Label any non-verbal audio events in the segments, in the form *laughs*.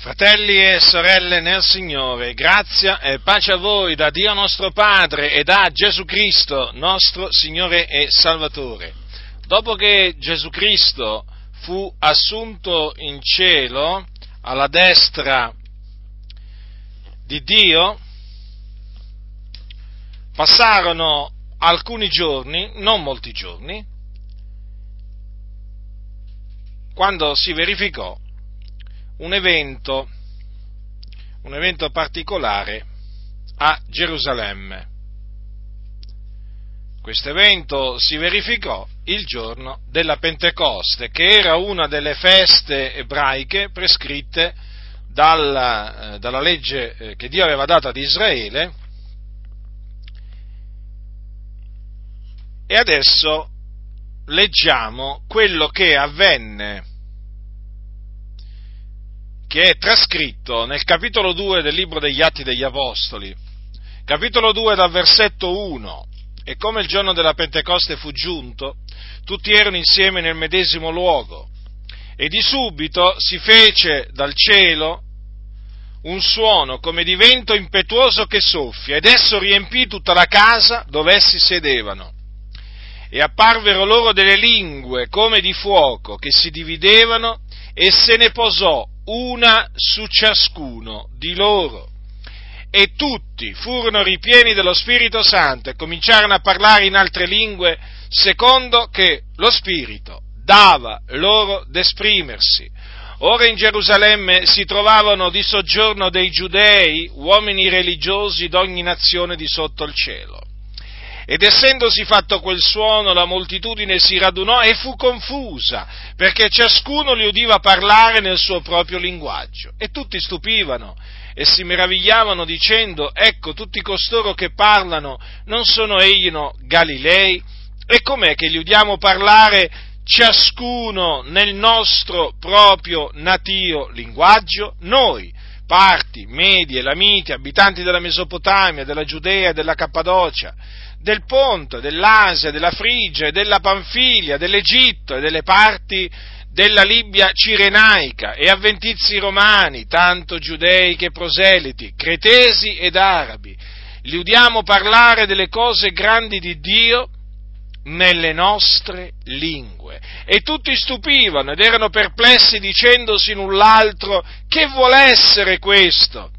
Fratelli e sorelle nel Signore, grazia e pace a voi da Dio nostro Padre e da Gesù Cristo, nostro Signore e Salvatore. Dopo che Gesù Cristo fu assunto in cielo alla destra di Dio, passarono alcuni giorni, non molti giorni, quando si verificò un evento, un evento particolare a Gerusalemme. Questo evento si verificò il giorno della Pentecoste, che era una delle feste ebraiche prescritte dalla, eh, dalla legge eh, che Dio aveva data ad Israele. E adesso leggiamo quello che avvenne che è trascritto nel capitolo 2 del libro degli Atti degli Apostoli, capitolo 2 dal versetto 1. E come il giorno della Pentecoste fu giunto, tutti erano insieme nel medesimo luogo. E di subito si fece dal cielo un suono come di vento impetuoso che soffia, ed esso riempì tutta la casa dove essi sedevano. E apparvero loro delle lingue come di fuoco che si dividevano e se ne posò una su ciascuno di loro. E tutti furono ripieni dello Spirito Santo e cominciarono a parlare in altre lingue secondo che lo Spirito dava loro d'esprimersi. Ora in Gerusalemme si trovavano di soggiorno dei giudei, uomini religiosi d'ogni nazione di sotto il cielo. Ed essendosi fatto quel suono, la moltitudine si radunò e fu confusa, perché ciascuno li udiva parlare nel suo proprio linguaggio. E tutti stupivano e si meravigliavano dicendo, ecco, tutti costoro che parlano non sono egli no Galilei? E com'è che li udiamo parlare ciascuno nel nostro proprio natio linguaggio? Noi, parti, medi, elamiti, abitanti della Mesopotamia, della Giudea della Cappadocia, del Ponto, dell'Asia, della Frigia, della Panfilia, dell'Egitto e delle parti della Libia cirenaica e avventizi romani, tanto giudei che proseliti, cretesi ed arabi. Li udiamo parlare delle cose grandi di Dio nelle nostre lingue. E tutti stupivano ed erano perplessi dicendosi l'un l'altro che vuole essere questo?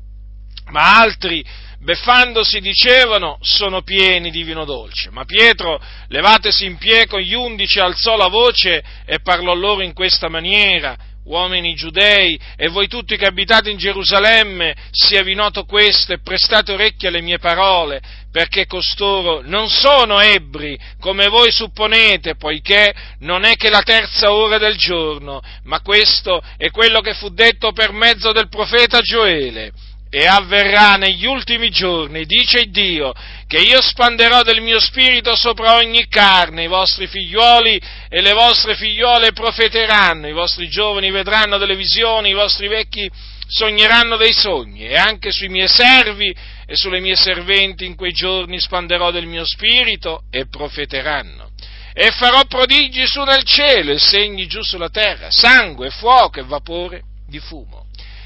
Ma altri beffandosi dicevano sono pieni di vino dolce. Ma Pietro, levatesi in piedi con gli undici, alzò la voce e parlò loro in questa maniera, uomini giudei, e voi tutti che abitate in Gerusalemme, siavi noto questo e prestate orecchie alle mie parole, perché costoro non sono ebbri, come voi supponete, poiché non è che la terza ora del giorno, ma questo è quello che fu detto per mezzo del profeta Gioele e avverrà negli ultimi giorni, dice Dio, che io spanderò del mio spirito sopra ogni carne, i vostri figlioli e le vostre figliole profeteranno, i vostri giovani vedranno delle visioni, i vostri vecchi sogneranno dei sogni, e anche sui miei servi e sulle mie serventi in quei giorni spanderò del mio spirito e profeteranno. E farò prodigi su nel cielo e segni giù sulla terra, sangue, fuoco e vapore di fumo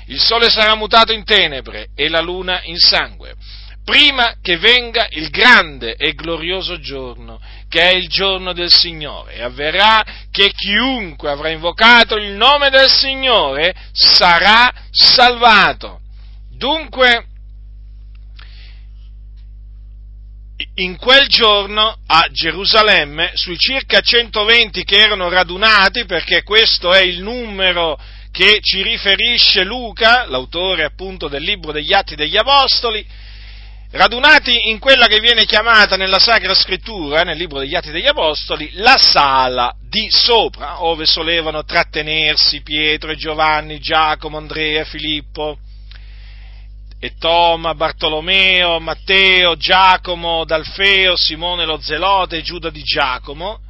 il sole sarà mutato in tenebre e la luna in sangue, prima che venga il grande e glorioso giorno, che è il giorno del Signore, e avverrà che chiunque avrà invocato il nome del Signore sarà salvato. Dunque, in quel giorno a Gerusalemme, sui circa 120 che erano radunati, perché questo è il numero che ci riferisce Luca, l'autore appunto del libro degli Atti degli Apostoli, radunati in quella che viene chiamata nella Sacra Scrittura, nel libro degli Atti degli Apostoli, la sala di sopra, dove solevano trattenersi Pietro e Giovanni, Giacomo, Andrea, Filippo, e Toma, Bartolomeo, Matteo, Giacomo, D'Alfeo, Simone lo Zelote e Giuda di Giacomo,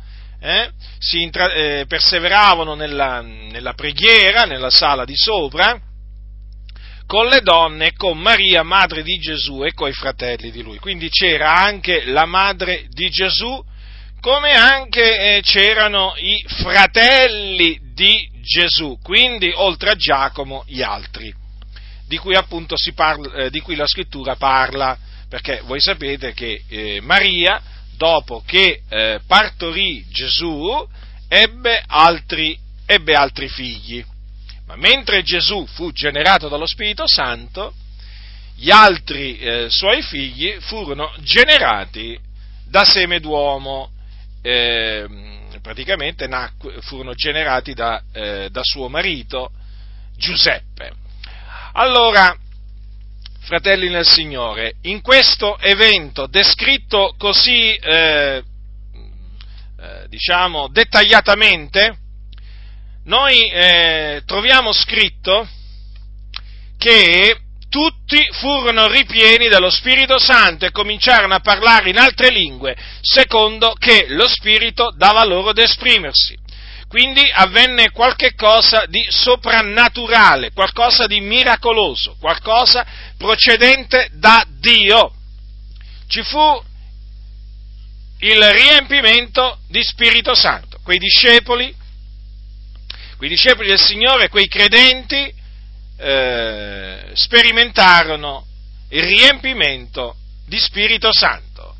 eh, intra- eh, perseveravano nella, nella preghiera, nella sala di sopra, con le donne, con Maria, madre di Gesù e coi fratelli di lui. Quindi c'era anche la madre di Gesù, come anche eh, c'erano i fratelli di Gesù, quindi oltre a Giacomo gli altri. di cui appunto parla, eh, di cui la scrittura parla, perché voi sapete che eh, Maria, dopo che eh, partorì Gesù, ebbe altri, ebbe altri figli. Ma mentre Gesù fu generato dallo Spirito Santo, gli altri eh, suoi figli furono generati da seme d'uomo, eh, praticamente nacque, furono generati da, eh, da, suo marito Giuseppe. Allora, fratelli nel Signore, in questo evento descritto così, eh, eh, diciamo, dettagliatamente, noi eh, troviamo scritto che tutti furono ripieni dello Spirito Santo e cominciarono a parlare in altre lingue, secondo che lo Spirito dava loro ad esprimersi. Quindi avvenne qualche cosa di soprannaturale, qualcosa di miracoloso, qualcosa procedente da Dio. Ci fu il riempimento di Spirito Santo. Quei discepoli quei discepoli del Signore, quei credenti, eh, sperimentarono il riempimento di Spirito Santo,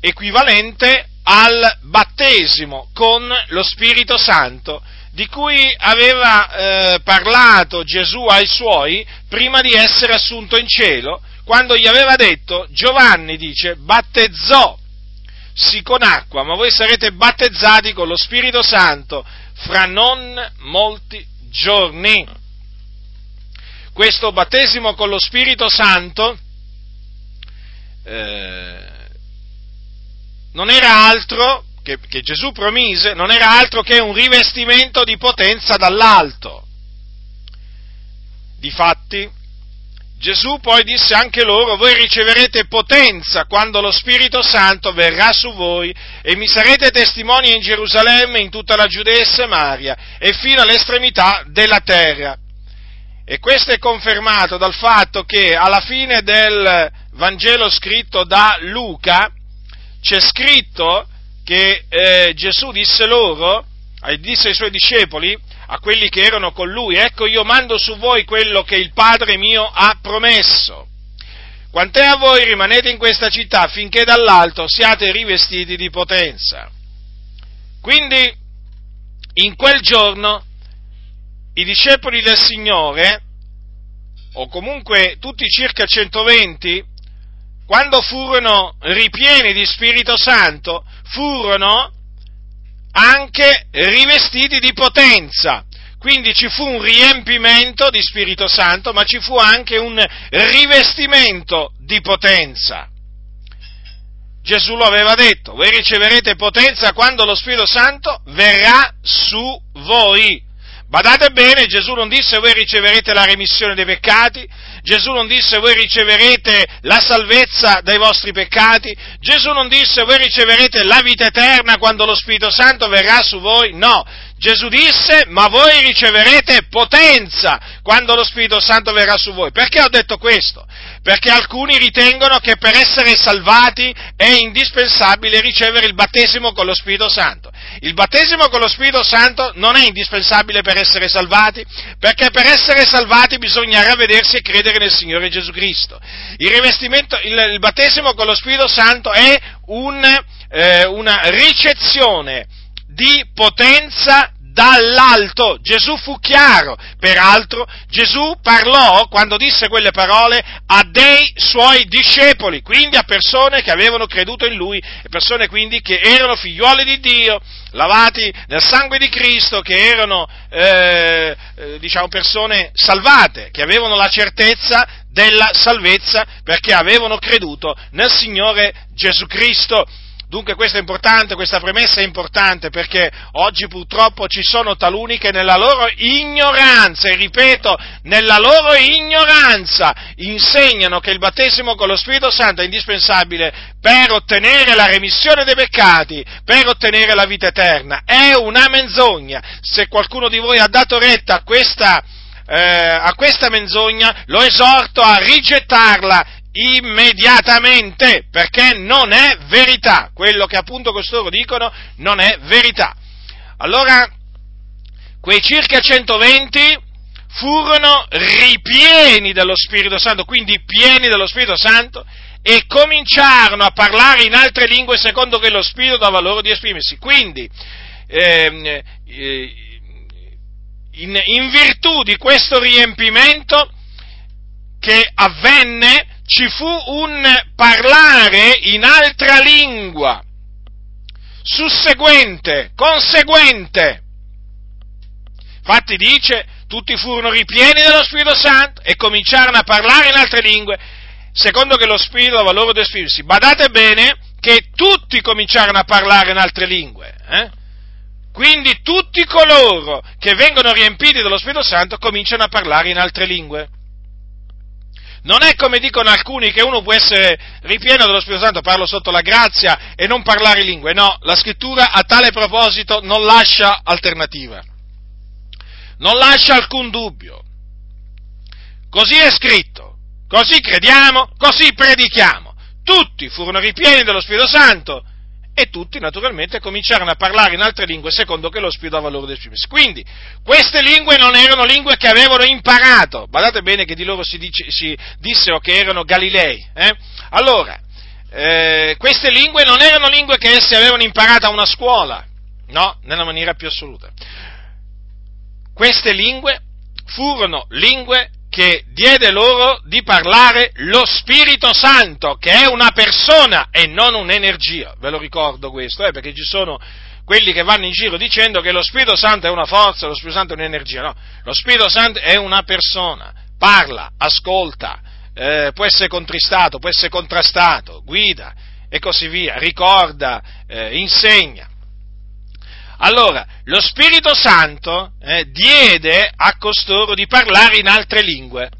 equivalente al battesimo con lo Spirito Santo di cui aveva eh, parlato Gesù ai suoi prima di essere assunto in cielo, quando gli aveva detto, Giovanni dice, battezzò sì con acqua, ma voi sarete battezzati con lo Spirito Santo fra non molti giorni. Questo battesimo con lo Spirito Santo eh, non era altro che, che Gesù promise, non era altro che un rivestimento di potenza dall'alto. Difatti, Gesù poi disse anche loro, voi riceverete potenza quando lo Spirito Santo verrà su voi e mi sarete testimoni in Gerusalemme, in tutta la Giudea e Samaria e fino all'estremità della terra. E questo è confermato dal fatto che alla fine del Vangelo scritto da Luca c'è scritto che eh, Gesù disse loro, disse ai suoi discepoli, a quelli che erano con lui, ecco io mando su voi quello che il Padre mio ha promesso. Quant'è a voi rimanete in questa città finché dall'alto siate rivestiti di potenza. Quindi, in quel giorno, i discepoli del Signore, o comunque tutti circa 120, quando furono ripieni di Spirito Santo, furono anche rivestiti di potenza. Quindi ci fu un riempimento di Spirito Santo, ma ci fu anche un rivestimento di potenza. Gesù lo aveva detto, voi riceverete potenza quando lo Spirito Santo verrà su voi. Badate bene, Gesù non disse voi riceverete la remissione dei peccati, Gesù non disse voi riceverete la salvezza dai vostri peccati, Gesù non disse voi riceverete la vita eterna quando lo Spirito Santo verrà su voi, no, Gesù disse, ma voi riceverete potenza quando lo Spirito Santo verrà su voi. Perché ho detto questo? Perché alcuni ritengono che per essere salvati è indispensabile ricevere il battesimo con lo Spirito Santo. Il battesimo con lo Spirito Santo non è indispensabile per essere salvati, perché per essere salvati bisogna ravvedersi e credere nel Signore Gesù Cristo. Il, il, il battesimo con lo Spirito Santo è un, eh, una ricezione di potenza dall'alto. Gesù fu chiaro, peraltro Gesù parlò, quando disse quelle parole, a dei suoi discepoli, quindi a persone che avevano creduto in lui, persone quindi che erano figliuoli di Dio, lavati nel sangue di Cristo, che erano, eh, eh, diciamo, persone salvate, che avevano la certezza della salvezza perché avevano creduto nel Signore Gesù Cristo. Dunque questo è importante, questa premessa è importante perché oggi purtroppo ci sono taluni che nella loro ignoranza, e ripeto, nella loro ignoranza insegnano che il battesimo con lo Spirito Santo è indispensabile per ottenere la remissione dei peccati, per ottenere la vita eterna. È una menzogna. Se qualcuno di voi ha dato retta a questa, eh, a questa menzogna, lo esorto a rigettarla immediatamente, perché non è verità. Quello che appunto costoro dicono non è verità. Allora, quei circa 120 furono ripieni dello Spirito Santo, quindi pieni dello Spirito Santo, e cominciarono a parlare in altre lingue secondo che lo Spirito dava loro di esprimersi. Quindi, ehm, eh, in, in virtù di questo riempimento che avvenne, ci fu un parlare in altra lingua, susseguente, conseguente. Infatti dice, tutti furono ripieni dello Spirito Santo e cominciarono a parlare in altre lingue, secondo che lo Spirito dava loro di esprimersi. Badate bene che tutti cominciarono a parlare in altre lingue. Eh? Quindi tutti coloro che vengono riempiti dello Spirito Santo cominciano a parlare in altre lingue. Non è come dicono alcuni che uno può essere ripieno dello Spirito Santo, parlo sotto la grazia e non parlare lingue. No, la scrittura a tale proposito non lascia alternativa. Non lascia alcun dubbio. Così è scritto, così crediamo, così predichiamo. Tutti furono ripieni dello Spirito Santo e tutti naturalmente cominciarono a parlare in altre lingue secondo che lo Spirito dava loro di esprimersi. Quindi queste lingue non erano lingue che avevano imparato, badate bene che di loro si, dice, si dissero che erano Galilei. Eh? Allora, eh, queste lingue non erano lingue che essi avevano imparato a una scuola, no, nella maniera più assoluta. Queste lingue furono lingue che diede loro di parlare lo Spirito Santo, che è una persona e non un'energia. Ve lo ricordo questo, eh, perché ci sono quelli che vanno in giro dicendo che lo Spirito Santo è una forza, lo Spirito Santo è un'energia. No, lo Spirito Santo è una persona, parla, ascolta, eh, può essere contristato, può essere contrastato, guida e così via, ricorda, eh, insegna. Allora, lo Spirito Santo eh, diede a costoro di parlare in altre lingue.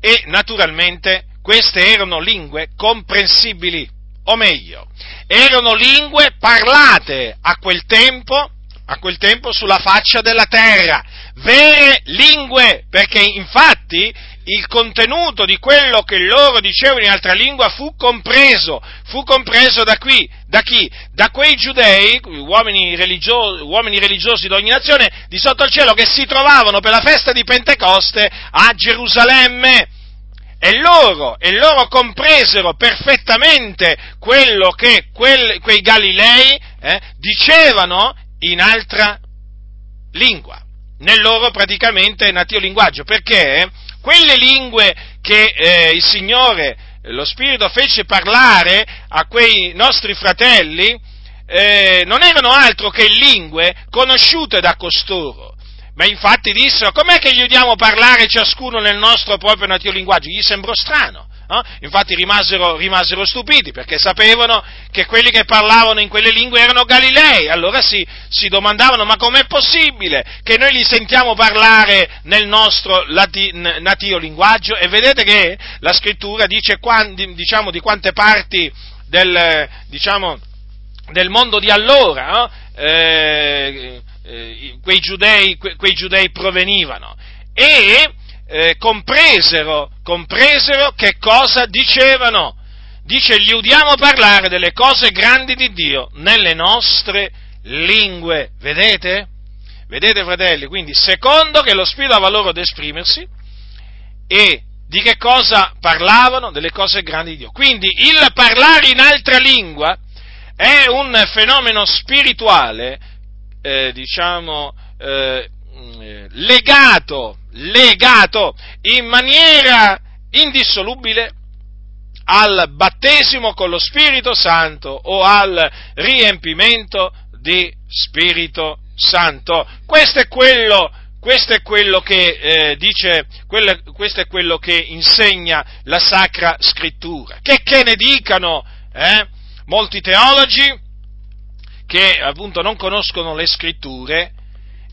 E naturalmente queste erano lingue comprensibili, o meglio, erano lingue parlate a quel tempo, a quel tempo sulla faccia della terra, vere lingue, perché infatti il contenuto di quello che loro dicevano in altra lingua fu compreso, fu compreso da qui, da chi? Da quei giudei, uomini religiosi, uomini religiosi di ogni nazione, di sotto il cielo, che si trovavano per la festa di Pentecoste a Gerusalemme. E loro, e loro compresero perfettamente quello che quel, quei Galilei eh, dicevano in altra lingua, nel loro praticamente natio linguaggio, perché quelle lingue che eh, il Signore, lo Spirito fece parlare a quei nostri fratelli, eh, non erano altro che lingue conosciute da costoro. Ma infatti dissero, com'è che gli udiamo parlare ciascuno nel nostro proprio natio linguaggio? Gli sembrò strano. No? Infatti rimasero, rimasero, stupiti perché sapevano che quelli che parlavano in quelle lingue erano Galilei. Allora si, si domandavano ma com'è possibile che noi li sentiamo parlare nel nostro lati, natio linguaggio? E vedete che la scrittura dice quanti, diciamo, di quante parti del, diciamo, del mondo di allora no? eh, eh, quei, giudei, que, quei giudei provenivano. E eh, compresero, compresero che cosa dicevano. Dice, gli udiamo parlare delle cose grandi di Dio nelle nostre lingue. Vedete? Vedete, fratelli? Quindi, secondo che lo Spirito aveva loro ad esprimersi, e di che cosa parlavano? Delle cose grandi di Dio. Quindi, il parlare in altra lingua è un fenomeno spirituale, eh, diciamo, eh, legato legato in maniera indissolubile al battesimo con lo Spirito Santo o al riempimento di Spirito Santo. Questo è quello, questo è quello che eh, dice, quello, questo è quello che insegna la Sacra Scrittura. Che, che ne dicano eh, molti teologi che appunto non conoscono le Scritture,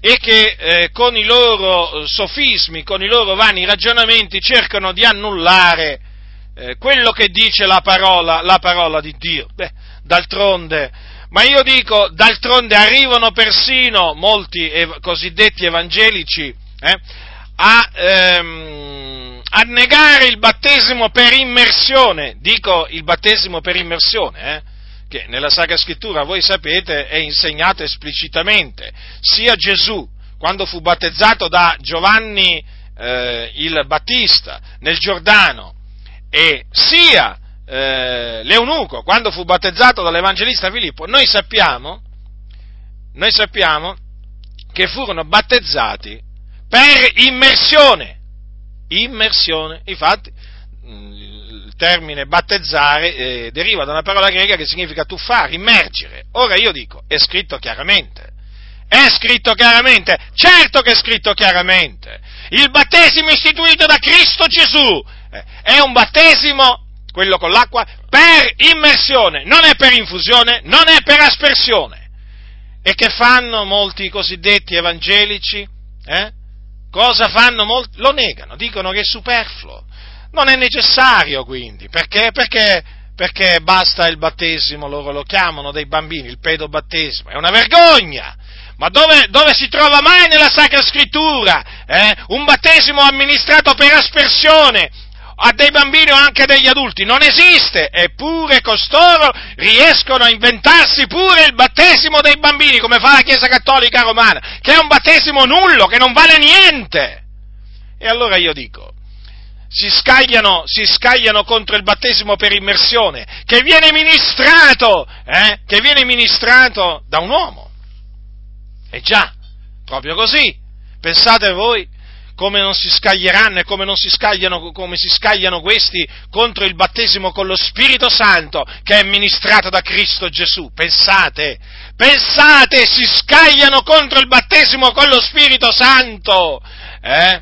e che eh, con i loro sofismi, con i loro vani ragionamenti cercano di annullare eh, quello che dice la parola, la parola di Dio. Beh, d'altronde, ma io dico, d'altronde arrivano persino molti ev- cosiddetti evangelici eh, a, ehm, a, negare il battesimo per immersione, dico il battesimo per immersione, eh, che nella Sacra Scrittura, voi sapete, è insegnato esplicitamente. Sia Gesù, quando fu battezzato da Giovanni eh, il Battista nel Giordano e sia eh, l'eunuco quando fu battezzato dall'Evangelista Filippo, noi sappiamo, noi sappiamo che furono battezzati per immersione. Immersione, infatti, il termine battezzare eh, deriva da una parola greca che significa tuffare, immergere. Ora io dico, è scritto chiaramente. È scritto chiaramente, certo che è scritto chiaramente. Il battesimo istituito da Cristo Gesù eh, è un battesimo, quello con l'acqua, per immersione, non è per infusione, non è per aspersione. E che fanno molti cosiddetti evangelici? Eh? Cosa fanno? Molti? Lo negano, dicono che è superfluo. Non è necessario quindi, perché? Perché, perché basta il battesimo, loro lo chiamano dei bambini, il pedobattesimo, è una vergogna! Ma dove, dove, si trova mai nella Sacra Scrittura eh, un battesimo amministrato per aspersione a dei bambini o anche degli adulti? Non esiste, eppure costoro riescono a inventarsi pure il battesimo dei bambini, come fa la Chiesa Cattolica Romana, che è un battesimo nullo, che non vale niente. E allora io dico, si scagliano, si scagliano, contro il battesimo per immersione, che viene ministrato, eh, che viene ministrato da un uomo. E già, proprio così. Pensate voi come non si scaglieranno e come non si scagliano, come si scagliano questi contro il battesimo con lo Spirito Santo che è ministrato da Cristo Gesù. Pensate, pensate, si scagliano contro il battesimo con lo Spirito Santo. Eh?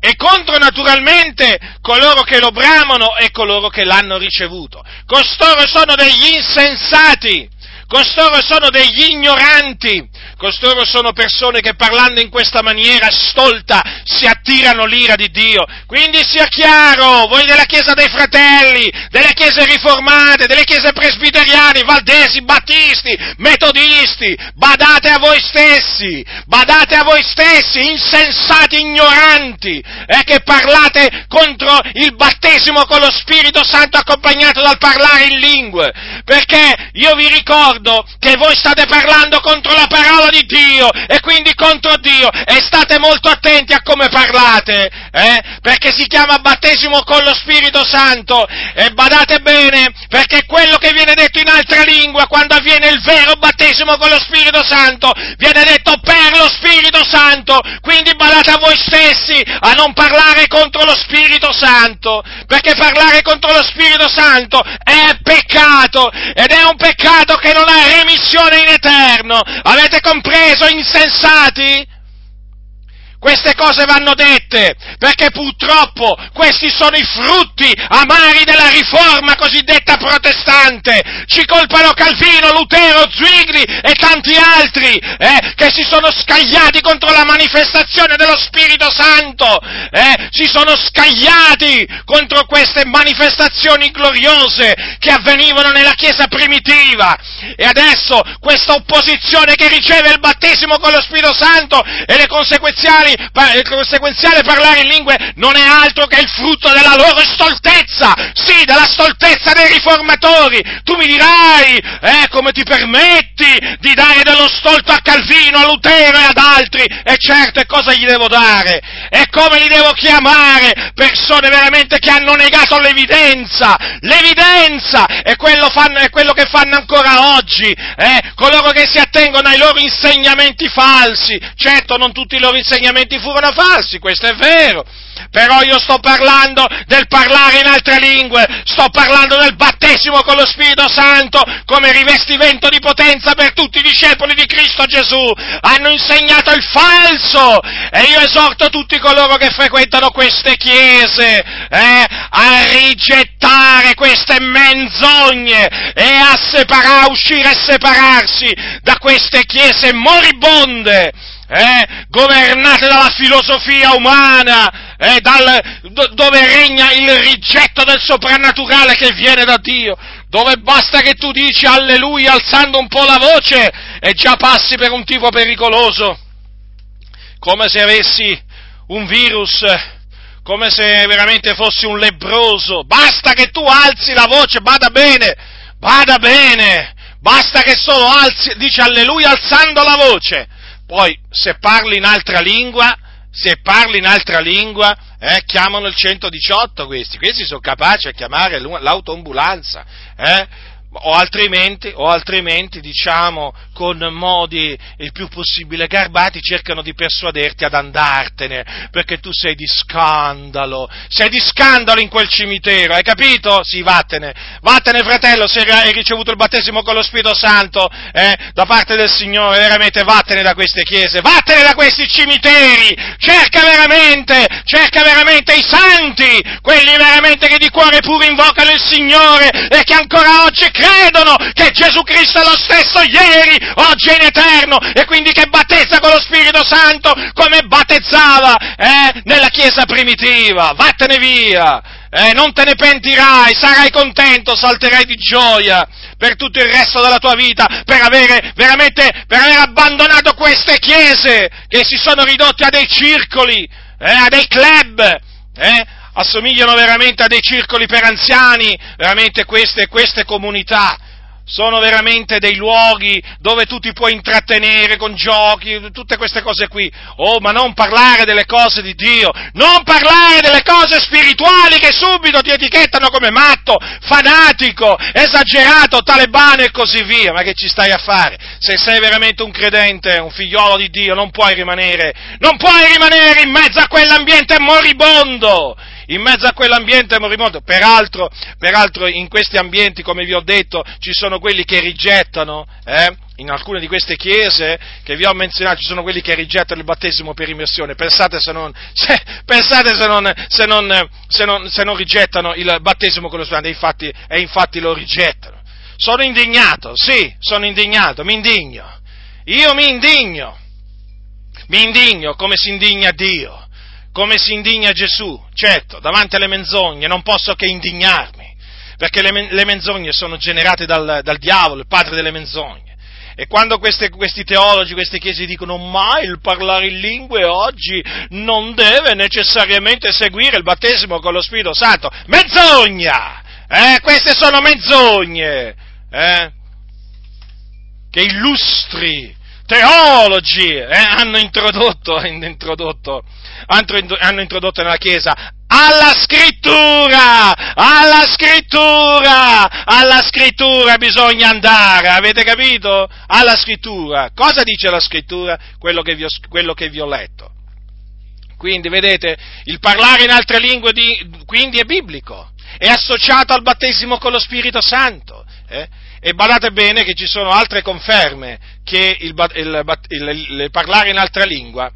E contro naturalmente coloro che lo bramano e coloro che l'hanno ricevuto. Costoro sono degli insensati, costoro sono degli ignoranti, costoro sono persone che parlando in questa maniera stolta si attirano l'ira di Dio. Quindi sia chiaro, voi della Chiesa dei Fratelli, delle Chiese riformate, delle Chiese presbiteriane, valdesi, battisti, metodisti, badate a voi stessi, badate a voi stessi, insensati ignoranti, eh, che parlate contro il battesimo con lo Spirito Santo accompagnato dal parlare in lingue, perché io vi ricordo ricordo che voi state parlando contro la parola di Dio e quindi contro Dio e state molto attenti a come parlate, eh? perché si chiama battesimo con lo Spirito Santo e badate bene perché quello che viene detto in altra lingua quando avviene il vero battesimo con lo Spirito Santo viene detto per lo Spirito Santo, quindi badate a voi stessi a non parlare contro lo Spirito Santo, perché parlare contro lo Spirito Santo è peccato ed è un peccato che non una remissione in eterno. Avete compreso, insensati? Queste cose vanno dette, perché purtroppo questi sono i frutti amari della riforma cosiddetta protestante. Ci colpano Calvino, Lutero, Zwingli e tanti altri, eh, che si sono scagliati contro la manifestazione dello Spirito Santo, eh, si sono scagliati contro queste manifestazioni gloriose che avvenivano nella Chiesa primitiva. E adesso questa opposizione che riceve il battesimo con lo Spirito Santo e le conseguenziali il conseguenziale parlare in lingue non è altro che il frutto della loro stoltezza, sì, della stoltezza dei riformatori. Tu mi dirai, eh, come ti permetti di dare dello stolto a Calvino, a Lutero e ad altri? E certo, e cosa gli devo dare? E come li devo chiamare? Persone veramente che hanno negato l'evidenza, l'evidenza, è quello, fanno, è quello che fanno ancora oggi, eh, coloro che si attengono ai loro insegnamenti falsi. Certo, non tutti i loro insegnamenti insegnamenti furono falsi, questo è vero, però io sto parlando del parlare in altre lingue, sto parlando del battesimo con lo Spirito Santo come rivestimento di potenza per tutti i discepoli di Cristo Gesù. Hanno insegnato il falso e io esorto tutti coloro che frequentano queste chiese eh, a rigettare queste menzogne e a, separa, a uscire e separarsi da queste chiese moribonde eh, governate dalla filosofia umana, eh, dal, do, dove regna il rigetto del soprannaturale che viene da Dio, dove basta che tu dici alleluia alzando un po' la voce e già passi per un tipo pericoloso, come se avessi un virus, come se veramente fossi un lebroso, basta che tu alzi la voce, bada bene, bada bene, basta che solo alzi, dici alleluia alzando la voce, poi, se parli in altra lingua, se parli in altra lingua, eh, chiamano il 118 questi, questi sono capaci a chiamare l'autoambulanza, eh? o altrimenti, o altrimenti, diciamo, con modi il più possibile garbati, cercano di persuaderti ad andartene, perché tu sei di scandalo, sei di scandalo in quel cimitero, hai capito? Sì, vattene, vattene fratello, se hai ricevuto il battesimo con lo Spirito Santo, eh, da parte del Signore, veramente vattene da queste chiese, vattene da questi cimiteri, cerca veramente, cerca veramente i santi, quelli veramente che di cuore puro invocano il Signore e che ancora oggi credono che Gesù Cristo è lo stesso ieri, oggi e in eterno, e quindi che battezza con lo Spirito Santo come battezzava eh, nella Chiesa primitiva. Vattene via! Eh, non te ne pentirai, sarai contento, salterai di gioia per tutto il resto della tua vita, per avere veramente, per aver abbandonato queste chiese che si sono ridotte a dei circoli, eh, a dei club, eh, assomigliano veramente a dei circoli per anziani, veramente queste, queste comunità sono veramente dei luoghi dove tu ti puoi intrattenere con giochi, tutte queste cose qui. Oh, ma non parlare delle cose di Dio, non parlare delle cose spirituali che subito ti etichettano come matto, fanatico, esagerato, talebano e così via. Ma che ci stai a fare? Se sei veramente un credente, un figliolo di Dio, non puoi rimanere, non puoi rimanere in mezzo a quell'ambiente moribondo in mezzo a quell'ambiente morimondo. Peraltro, peraltro in questi ambienti, come vi ho detto, ci sono quelli che rigettano, eh, in alcune di queste chiese che vi ho menzionato ci sono quelli che rigettano il battesimo per immersione, pensate se non, *laughs* se, pensate se non, se non, se non, se non rigettano il battesimo con lo Spirito, e infatti, e infatti lo rigettano. Sono indignato, sì, sono indignato, mi indigno. Io mi indigno, mi indigno come si indigna Dio come si indigna Gesù, certo, davanti alle menzogne non posso che indignarmi, perché le, le menzogne sono generate dal, dal, diavolo, il padre delle menzogne. E quando queste, questi teologi, queste chiese dicono ma il parlare in lingue oggi non deve necessariamente seguire il battesimo con lo Spirito Santo, menzogna! Eh, queste sono menzogne! Eh? Che illustri teologi eh, hanno, introdotto, *laughs* introdotto, hanno introdotto nella Chiesa alla scrittura, alla scrittura, alla scrittura bisogna andare, avete capito? Alla scrittura. Cosa dice la scrittura? Quello che vi ho, che vi ho letto. Quindi, vedete, il parlare in altre lingue di, quindi è biblico, è associato al battesimo con lo Spirito Santo. Eh? E badate bene che ci sono altre conferme che il, il, il, il parlare in altra lingua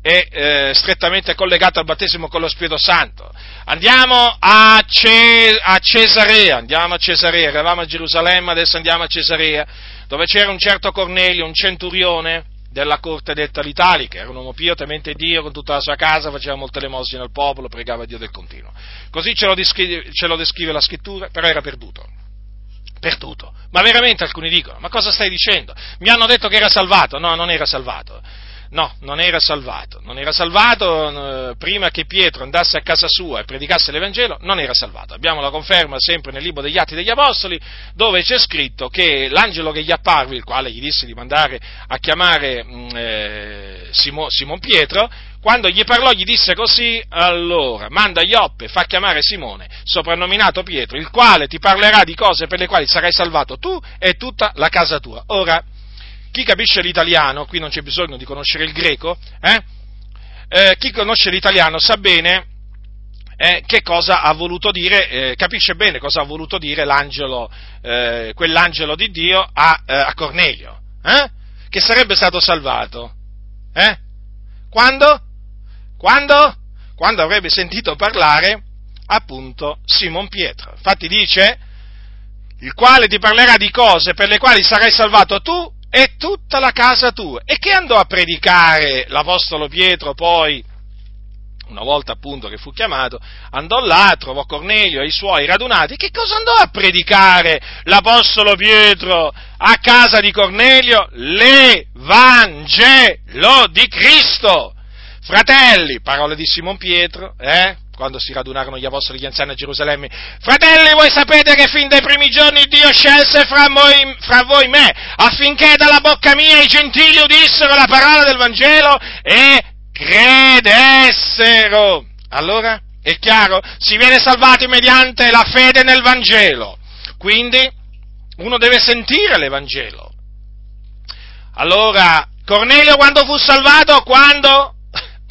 è eh, strettamente collegato al battesimo con lo Spirito Santo. Andiamo a, Ce- a, Cesarea, andiamo a Cesarea, eravamo a Gerusalemme, adesso andiamo a Cesarea, dove c'era un certo Cornelio, un centurione della corte detta l'Italica, era un uomo pio, temente Dio, con tutta la sua casa, faceva molte lemosine al popolo, pregava Dio del continuo. Così ce lo, descrive, ce lo descrive la scrittura, però era perduto perduto. Ma veramente alcuni dicono, ma cosa stai dicendo? Mi hanno detto che era salvato. No, non era salvato. No, non era salvato. Non era salvato eh, prima che Pietro andasse a casa sua e predicasse l'Evangelo, non era salvato. Abbiamo la conferma sempre nel libro degli Atti degli Apostoli, dove c'è scritto che l'angelo che gli apparve, il quale gli disse di mandare a chiamare mm, eh, Simon, Simon Pietro, quando gli parlò gli disse così, allora manda Ioppe, fa chiamare Simone, soprannominato Pietro, il quale ti parlerà di cose per le quali sarai salvato tu e tutta la casa tua. Ora, chi capisce l'italiano, qui non c'è bisogno di conoscere il greco, eh? Eh, chi conosce l'italiano sa bene eh, che cosa ha voluto dire, eh, capisce bene cosa ha voluto dire l'angelo, eh, quell'angelo di Dio a, eh, a Cornelio, che sarebbe stato salvato. Quando? Quando? Quando avrebbe sentito parlare appunto Simon Pietro. Infatti dice, il quale ti parlerà di cose per le quali sarai salvato tu e tutta la casa tua. E che andò a predicare l'Apostolo Pietro poi, una volta appunto che fu chiamato, andò là, trovò Cornelio e i suoi radunati. Che cosa andò a predicare l'Apostolo Pietro a casa di Cornelio? L'Evangelo di Cristo. Fratelli, parole di Simon Pietro, eh? quando si radunarono gli apostoli e gli anziani a Gerusalemme, fratelli, voi sapete che fin dai primi giorni Dio scelse fra voi, fra voi me, affinché dalla bocca mia i gentili udissero la parola del Vangelo e credessero. Allora, è chiaro? Si viene salvati mediante la fede nel Vangelo. Quindi, uno deve sentire l'Evangelo. Allora, Cornelio quando fu salvato? Quando?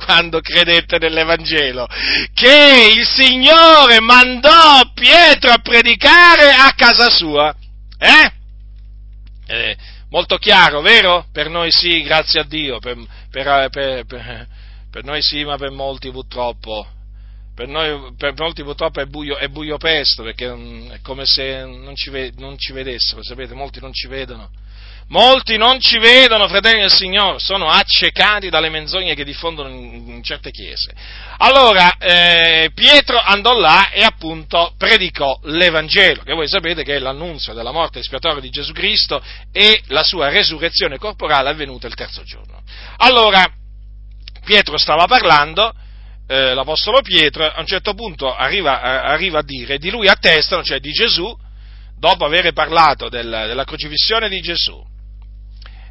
Quando credette nell'Evangelo, che il Signore mandò Pietro a predicare a casa sua. Eh? eh molto chiaro, vero? Per noi sì, grazie a Dio, per, per, per, per noi sì, ma per molti purtroppo per noi, molti purtroppo è buio, è buio pesto, perché mm, è come se non ci, non ci, vedessero, sapete, molti non ci vedono. Molti non ci vedono, fratelli del Signore, sono accecati dalle menzogne che diffondono in, certe chiese. Allora, eh, Pietro andò là e appunto predicò l'Evangelo, che voi sapete che è l'annunzio della morte espiatoria di Gesù Cristo e la sua resurrezione corporale avvenuta il terzo giorno. Allora, Pietro stava parlando, eh, l'Apostolo Pietro a un certo punto arriva, arriva, a dire, di lui attestano, cioè di Gesù, dopo aver parlato del, della crocifissione di Gesù,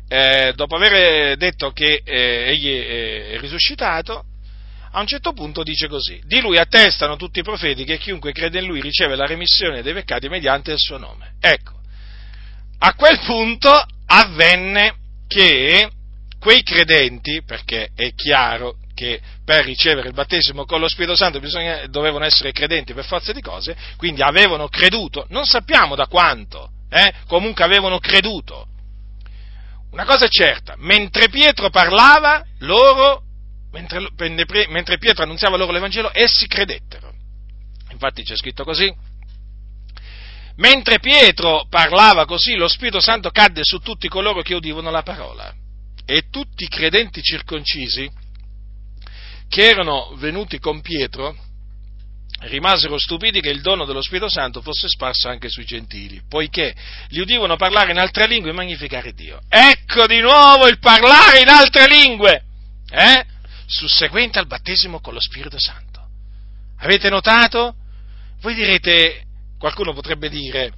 eh, dopo aver detto che eh, egli è risuscitato, a un certo punto dice così, di lui attestano tutti i profeti che chiunque crede in lui riceve la remissione dei peccati mediante il suo nome. Ecco, a quel punto avvenne che quei credenti, perché è chiaro che per ricevere il battesimo con lo Spirito Santo bisogna, dovevano essere credenti per forza di cose, quindi avevano creduto, non sappiamo da quanto, eh? comunque avevano creduto. Una cosa è certa, mentre Pietro parlava, loro, mentre, mentre Pietro annunziava loro l'Evangelo, essi credettero. Infatti c'è scritto così, mentre Pietro parlava così, lo Spirito Santo cadde su tutti coloro che udivano la parola. E tutti i credenti circoncisi, che erano venuti con Pietro rimasero stupiti che il dono dello Spirito Santo fosse sparso anche sui gentili, poiché li udivano parlare in altre lingue e magnificare Dio. Ecco di nuovo il parlare in altre lingue, eh? susseguente al battesimo con lo Spirito Santo. Avete notato? Voi direte, qualcuno potrebbe dire,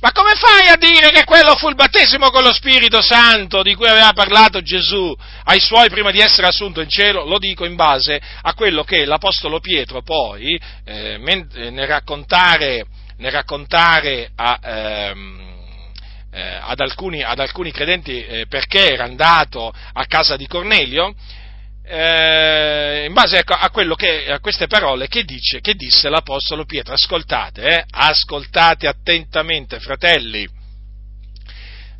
ma come fai a dire che quello fu il battesimo con lo Spirito Santo di cui aveva parlato Gesù ai suoi prima di essere assunto in cielo? Lo dico in base a quello che l'Apostolo Pietro poi, eh, nel raccontare, nel raccontare a, ehm, eh, ad, alcuni, ad, alcuni, credenti eh, perché era andato a casa di Cornelio, eh, in base ecco, a, che, a, queste parole che, dice, che disse l'Apostolo Pietro. Ascoltate, eh, ascoltate attentamente, fratelli.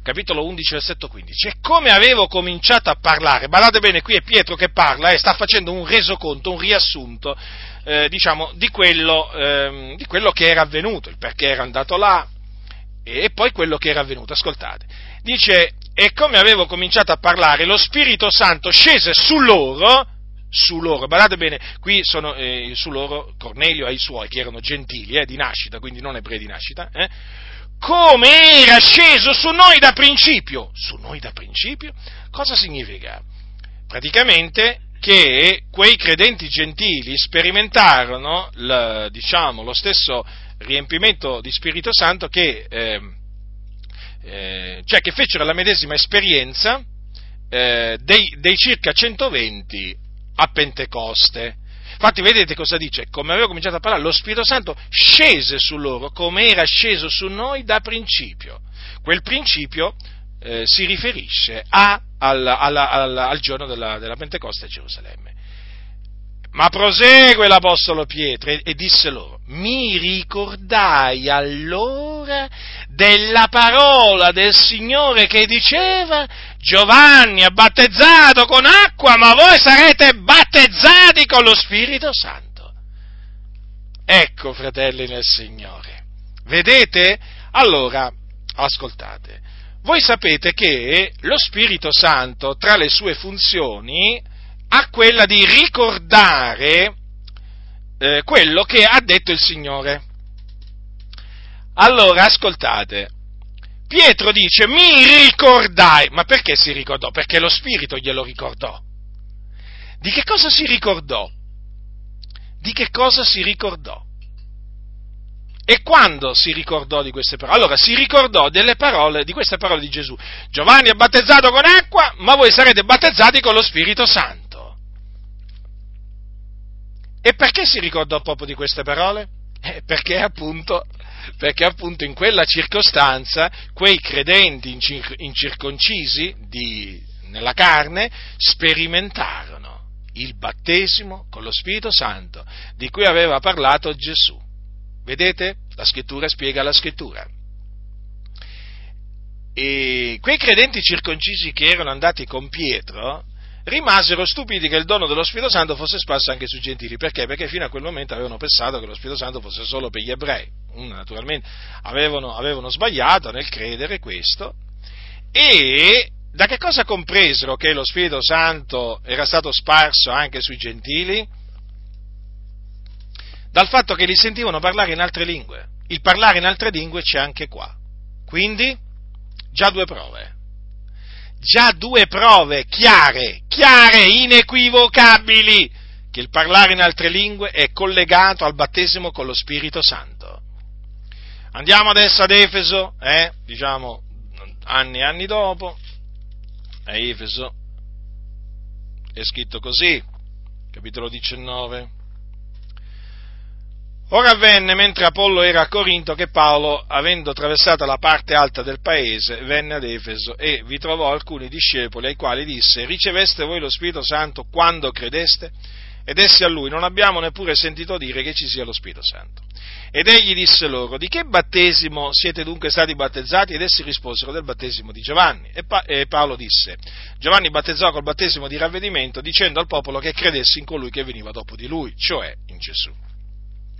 Capitolo 11, versetto 15. E come avevo cominciato a parlare, badate bene, qui è Pietro che parla e eh, sta facendo un resoconto, un riassunto, eh, diciamo, di quello, ehm, di quello che era avvenuto, il perché era andato là, e poi quello che era avvenuto. Ascoltate, dice, e come avevo cominciato a parlare, lo Spirito Santo scese su loro, su loro, guardate bene, qui sono eh, su loro Cornelio e i suoi, che erano gentili, eh, di nascita, quindi non ebrei di nascita, eh, come era sceso su noi da principio. Su noi da principio? Cosa significa? Praticamente che quei credenti gentili sperimentarono, l, diciamo, lo stesso riempimento di Spirito Santo che, eh, eh, cioè che fecero la medesima esperienza eh, dei, dei, circa 120 a Pentecoste. Infatti vedete cosa dice? Come avevo cominciato a parlare, lo Spirito Santo scese su loro come era sceso su noi da principio. Quel principio eh, si riferisce a, al, alla, alla, al, giorno della, della Pentecoste a Gerusalemme. Ma prosegue l'Apostolo Pietro e, e disse loro, mi ricordai allora della parola del Signore che diceva, Giovanni ha battezzato con acqua, ma voi sarete battezzati con lo Spirito Santo. Ecco, fratelli nel Signore. Vedete? Allora, ascoltate. Voi sapete che lo Spirito Santo, tra le sue funzioni, a quella di ricordare eh, quello che ha detto il Signore. Allora, ascoltate, Pietro dice, mi ricordai, ma perché si ricordò? Perché lo Spirito glielo ricordò. Di che cosa si ricordò? Di che cosa si ricordò? E quando si ricordò di queste parole? Allora si ricordò delle parole, di queste parole di Gesù. Giovanni è battezzato con acqua, ma voi sarete battezzati con lo Spirito Santo. E perché si ricordò proprio di queste parole? Eh, perché, appunto, perché appunto in quella circostanza quei credenti incirconcisi di, nella carne sperimentarono il battesimo con lo Spirito Santo di cui aveva parlato Gesù. Vedete? La scrittura spiega la scrittura. E quei credenti circoncisi che erano andati con Pietro rimasero stupiti che il dono dello Spirito Santo fosse sparso anche sui gentili. Perché? Perché fino a quel momento avevano pensato che lo Spirito Santo fosse solo per gli ebrei. Naturalmente avevano, avevano sbagliato nel credere questo e da che cosa compresero che lo Spirito Santo era stato sparso anche sui gentili? Dal fatto che li sentivano parlare in altre lingue. Il parlare in altre lingue c'è anche qua. Quindi, già due prove. Già due prove chiare, chiare, inequivocabili, che il parlare in altre lingue è collegato al battesimo con lo Spirito Santo. Andiamo adesso ad Efeso, eh, diciamo anni e anni dopo, a Efeso è scritto così, capitolo 19. Ora avvenne mentre Apollo era a Corinto che Paolo, avendo attraversato la parte alta del paese, venne ad Efeso e vi trovò alcuni discepoli ai quali disse, riceveste voi lo Spirito Santo quando credeste? Ed essi a lui, non abbiamo neppure sentito dire che ci sia lo Spirito Santo. Ed egli disse loro, di che battesimo siete dunque stati battezzati? Ed essi risposero del battesimo di Giovanni. E, pa- e, Paolo disse, Giovanni battezzò col battesimo di ravvedimento dicendo al popolo che credesse in colui che veniva dopo di lui, cioè in Gesù.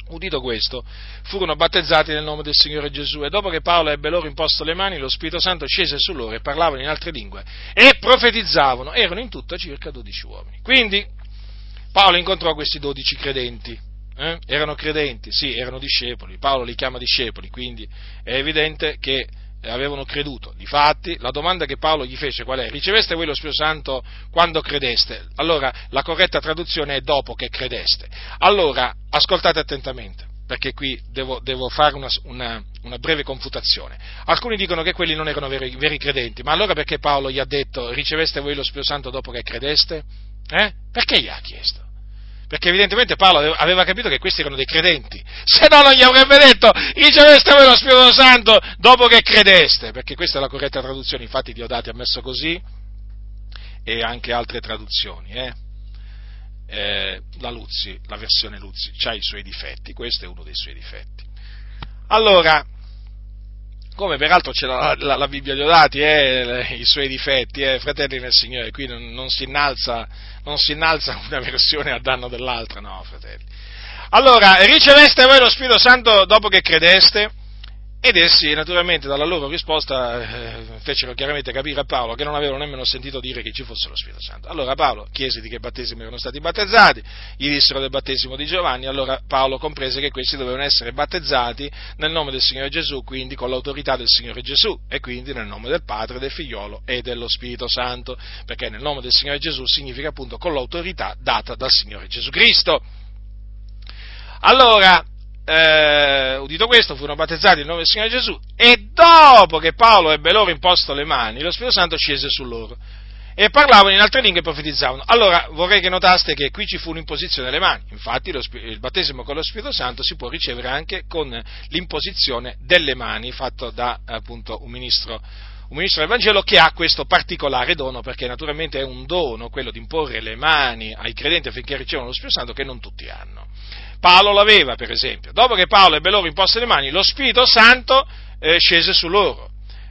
Udito questo, furono battezzati nel nome del Signore Gesù e dopo che Paolo ebbe loro imposto le mani, lo Spirito Santo scese su loro e parlavano in altre lingue e profetizzavano. Erano in tutto circa dodici uomini. Quindi Paolo incontrò questi dodici credenti eh? erano credenti, sì, erano discepoli, Paolo li chiama discepoli, quindi è evidente che avevano creduto. Difatti, la domanda che Paolo gli fece qual è? Riceveste voi lo Spirito Santo quando credeste? Allora, la corretta traduzione è dopo che credeste. Allora, ascoltate attentamente, perché qui devo, devo fare una, una, una, breve confutazione. Alcuni dicono che quelli non erano veri, veri, credenti, ma allora perché Paolo gli ha detto riceveste voi lo Spirito Santo dopo che credeste? Eh? Perché gli ha chiesto? Perché evidentemente Paolo aveva capito che questi erano dei credenti, se no non gli avrebbe detto riceveste voi lo Spirito Santo dopo che credeste, perché questa è la corretta traduzione, infatti Diodati ha messo così e anche altre traduzioni, eh? Eh, la Luzzi, la versione Luzzi, ha i suoi difetti, questo è uno dei suoi difetti. Allora, come peraltro c'è la, la, la Bibbia di Odati, eh, i suoi difetti, eh, fratelli nel Signore, qui non, non, si innalza, non, si innalza, *laughs* una versione a danno dell'altra, no, fratelli. Allora, riceveste voi lo Spirito Santo dopo che credeste? Ed essi, naturalmente, dalla loro risposta eh, fecero chiaramente capire a Paolo che non avevano nemmeno sentito dire che ci fosse lo Spirito Santo. Allora Paolo chiese di che battesimo erano stati battezzati, gli dissero del battesimo di Giovanni, allora Paolo comprese che questi dovevano essere battezzati nel nome del Signore Gesù, quindi con l'autorità del Signore Gesù, e quindi nel nome del Padre, del Figliolo e dello Spirito Santo, perché nel nome del Signore Gesù significa appunto con l'autorità data dal Signore Gesù Cristo. Allora, eh, udito questo, furono battezzati nel nome del Signore Gesù e dopo che Paolo ebbe loro imposto le mani, lo Spirito Santo scese su loro e parlavano in altre lingue e profetizzavano. Allora vorrei che notaste che qui ci fu un'imposizione delle mani, infatti lo, il battesimo con lo Spirito Santo si può ricevere anche con l'imposizione delle mani fatto da appunto un ministro, un ministro del Vangelo che ha questo particolare dono, perché naturalmente è un dono quello di imporre le mani ai credenti affinché ricevano lo Spirito Santo che non tutti hanno. Paolo l'aveva, per esempio. Dopo che Paolo ebbe loro imposte le mani, lo Spirito Santo eh, scese su loro.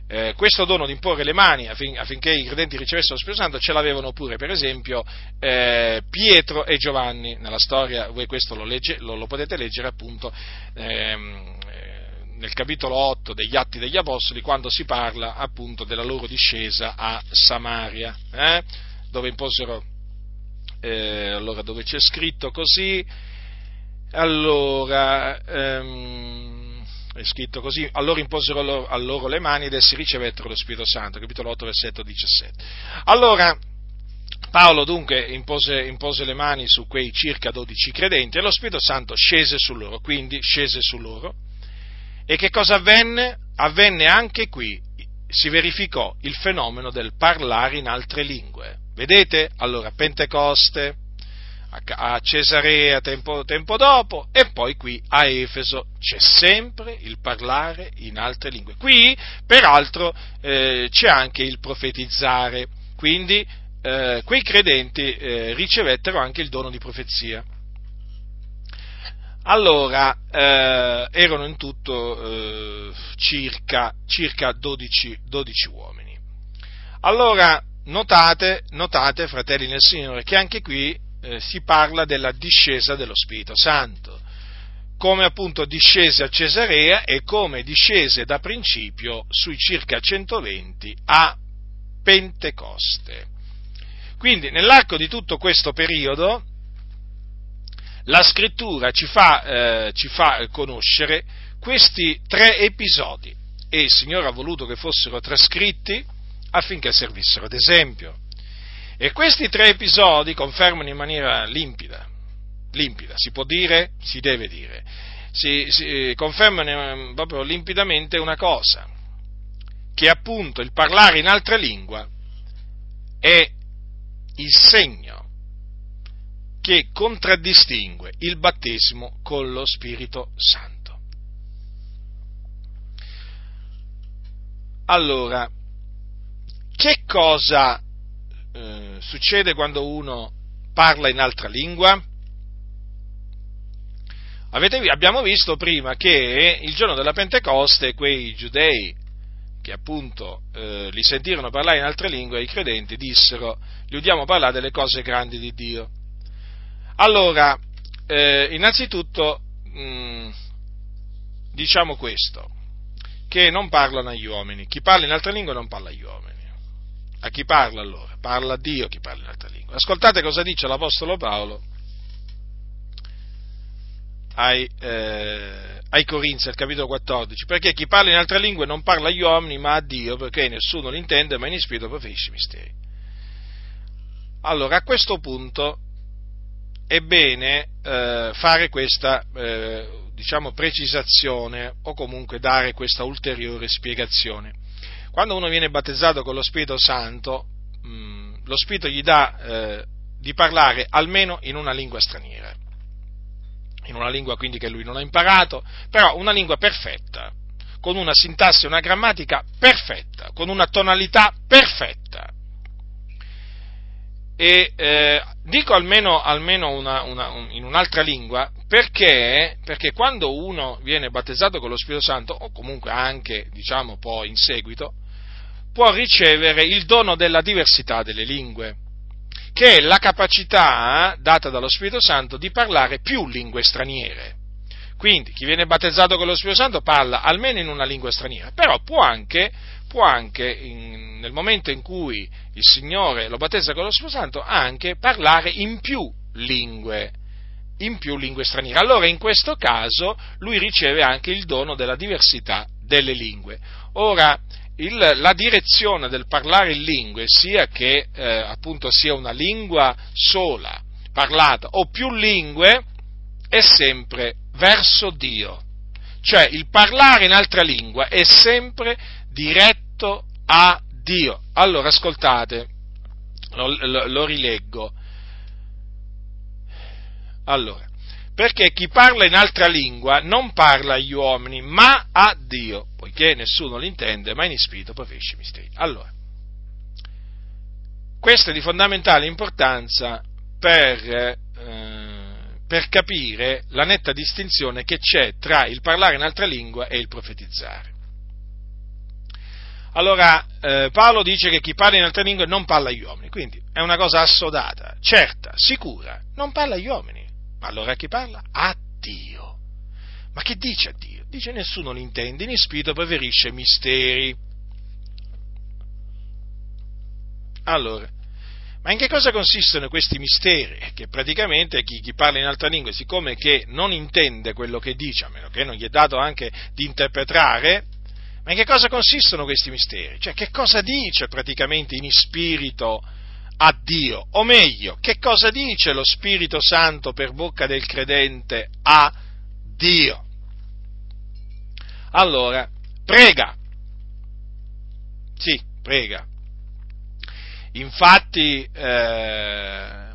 Eh, questo dono di imporre le mani affin, affinché i credenti ricevessero lo Spirito Santo ce l'avevano pure, per esempio, eh, Pietro e Giovanni. Nella storia, voi questo lo, legge, lo, lo potete leggere appunto ehm, nel capitolo 8 degli Atti degli Apostoli, quando si parla appunto della loro discesa a Samaria, eh, dove imposero, eh, allora dove c'è scritto così allora, ehm, è scritto così, allora imposero loro, a loro le mani ed essi ricevettero lo Spirito Santo, capitolo 8, versetto 17. Allora, Paolo dunque impose, impose, le mani su quei circa 12 credenti e lo Spirito Santo scese su loro, quindi scese su loro. E che cosa avvenne? Avvenne anche qui, si verificò il fenomeno del parlare in altre lingue. Vedete? Allora, Pentecoste, a Cesarea tempo, tempo, dopo e poi qui a Efeso c'è sempre il parlare in altre lingue. Qui, peraltro, eh, c'è anche il profetizzare, quindi eh, quei credenti eh, ricevettero anche il dono di profezia. Allora, eh, erano in tutto eh, circa, circa 12, 12 uomini. Allora, notate, notate, fratelli nel Signore, che anche qui eh, si parla della discesa dello Spirito Santo, come appunto discese a Cesarea e come discese da principio sui circa 120 a Pentecoste. Quindi nell'arco di tutto questo periodo la scrittura ci fa, eh, ci fa conoscere questi tre episodi e il Signore ha voluto che fossero trascritti affinché servissero d'esempio. E questi tre episodi confermano in maniera limpida, limpida, si può dire, si deve dire, si, si confermano proprio limpidamente una cosa, che appunto il parlare in altra lingua è il segno che contraddistingue il battesimo con lo Spirito Santo. Allora, che cosa eh, succede quando uno parla in altra lingua? Avete, abbiamo visto prima che il giorno della Pentecoste quei giudei che appunto eh, li sentirono parlare in altre lingue, i credenti dissero, li udiamo parlare delle cose grandi di Dio. Allora, eh, innanzitutto, mh, mm, diciamo questo, che non parlano agli uomini, chi parla in altre lingue non parla agli uomini. A chi parla allora? Parla a Dio chi parla in altra lingua. Ascoltate cosa dice l'Apostolo Paolo ai, eh, ai Corinzi, al capitolo 14, perché chi parla in altre lingue non parla agli uomini ma a Dio, perché nessuno l'intende, ma in spirito i misteri. Allora, a questo punto è bene eh, fare questa, eh, diciamo, precisazione o comunque dare questa ulteriore spiegazione quando uno viene battezzato con lo Spirito Santo, mh, mm, lo Spirito gli dà eh, di parlare almeno in una lingua straniera, in una lingua quindi che lui non ha imparato, però una lingua perfetta, con una sintassi e una grammatica perfetta, con una tonalità perfetta. E eh, dico almeno, almeno una, una, un, in un'altra lingua perché, perché, quando uno viene battezzato con lo Spirito Santo, o comunque anche, diciamo, poi in seguito, può ricevere il dono della diversità delle lingue, che è la capacità data dallo Spirito Santo di parlare più lingue straniere. Quindi chi viene battezzato con lo Spirito Santo parla almeno in una lingua straniera, però può anche, può anche in, nel momento in cui il Signore lo battezza con lo Spirito Santo, anche parlare in più lingue in più lingue straniere. Allora in questo caso lui riceve anche il dono della diversità delle lingue. Ora, il, la direzione del parlare in lingue, sia che eh, appunto sia una lingua sola parlata o più lingue, è sempre verso Dio. Cioè il parlare in altra lingua è sempre diretto a Dio. Allora ascoltate, lo, lo, lo rileggo. Allora, perché chi parla in altra lingua non parla agli uomini, ma a Dio, poiché nessuno l'intende, ma in spirito profesce misteri. Allora, questo è di fondamentale importanza per, eh, per capire la netta distinzione che c'è tra il parlare in altra lingua e il profetizzare. Allora, eh, Paolo dice che chi parla in altre lingue non parla agli uomini, quindi è una cosa assodata, certa, sicura, non parla agli uomini allora a chi parla? A Dio. Ma che dice a Dio? Dice nessuno lo intende, in spirito preferisce misteri. Allora, ma in che cosa consistono questi misteri? Che praticamente chi, chi, parla in altra lingua, siccome che non intende quello che dice, a meno che non gli è dato anche di interpretare, ma in che cosa consistono questi misteri? Cioè, che cosa dice praticamente in spirito a Dio, o meglio, che cosa dice lo Spirito Santo per bocca del credente a Dio? Allora, prega. Sì, prega. Infatti, eh,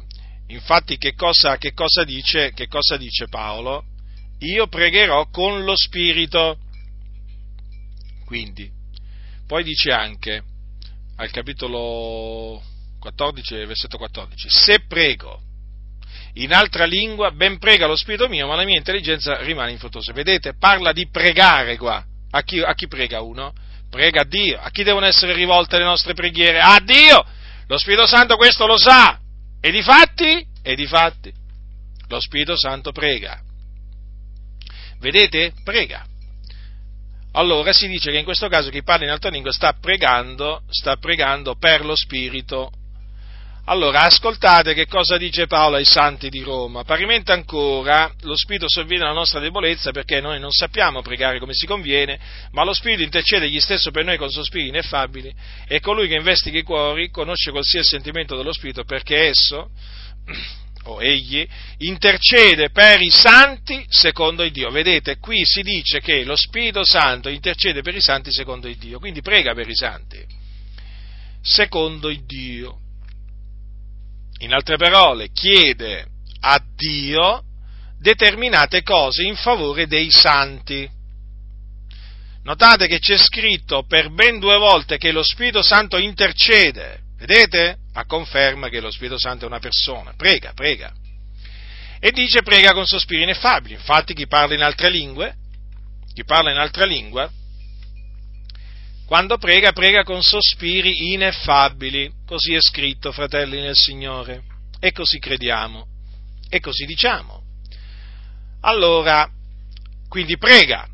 Infatti che cosa, che cosa, dice, che cosa dice Paolo? Io pregherò con lo Spirito. Quindi, poi dice anche al capitolo 14, versetto 14, se prego in altra lingua, ben prega lo spirito mio, ma la mia intelligenza rimane infruttuosa. Vedete? Parla di pregare qua. A chi, a chi prega uno? Prega a Dio. A chi devono essere rivolte le nostre preghiere? A Dio! Lo Spirito Santo questo lo sa. E di fatti? E di fatti? Lo Spirito Santo prega. Vedete? Prega. Allora si dice che in questo caso chi parla in altra lingua sta pregando, sta pregando per lo Spirito allora, ascoltate che cosa dice Paolo ai santi di Roma. Parimenti ancora, lo Spirito sovviene alla nostra debolezza perché noi non sappiamo pregare come si conviene, ma lo Spirito intercede egli stesso per noi con sospiri ineffabili e colui che investiga i cuori conosce qualsiasi sentimento dello Spirito perché esso, *clears throat* o egli, intercede per i santi secondo il Dio. Vedete, qui si dice che lo Spirito Santo intercede per i santi secondo il Dio, quindi prega per i santi secondo il Dio in altre parole, chiede a Dio determinate cose in favore dei santi. Notate che c'è scritto per ben due volte che lo Spirito Santo intercede, vedete? A conferma che lo Spirito Santo è una persona, prega, prega. E dice prega con sospiri ineffabili, infatti chi parla in altre lingue, chi parla in altra lingua, quando prega, prega con sospiri ineffabili. Così è scritto, fratelli nel Signore. E così crediamo. E così diciamo. Allora, quindi prega.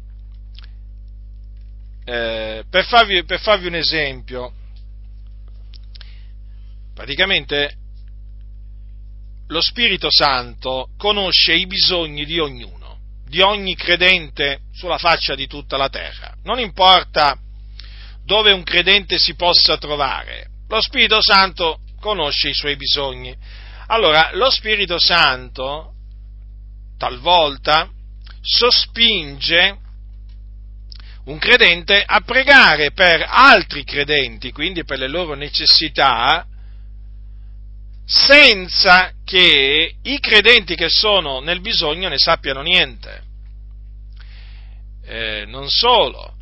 Eh, per, farvi, per farvi un esempio, praticamente lo Spirito Santo conosce i bisogni di ognuno, di ogni credente sulla faccia di tutta la terra. Non importa dove un credente si possa trovare. Lo Spirito Santo conosce i suoi bisogni. Allora, lo Spirito Santo talvolta sospinge un credente a pregare per altri credenti, quindi per le loro necessità, senza che i credenti che sono nel bisogno ne sappiano niente. Eh, non solo,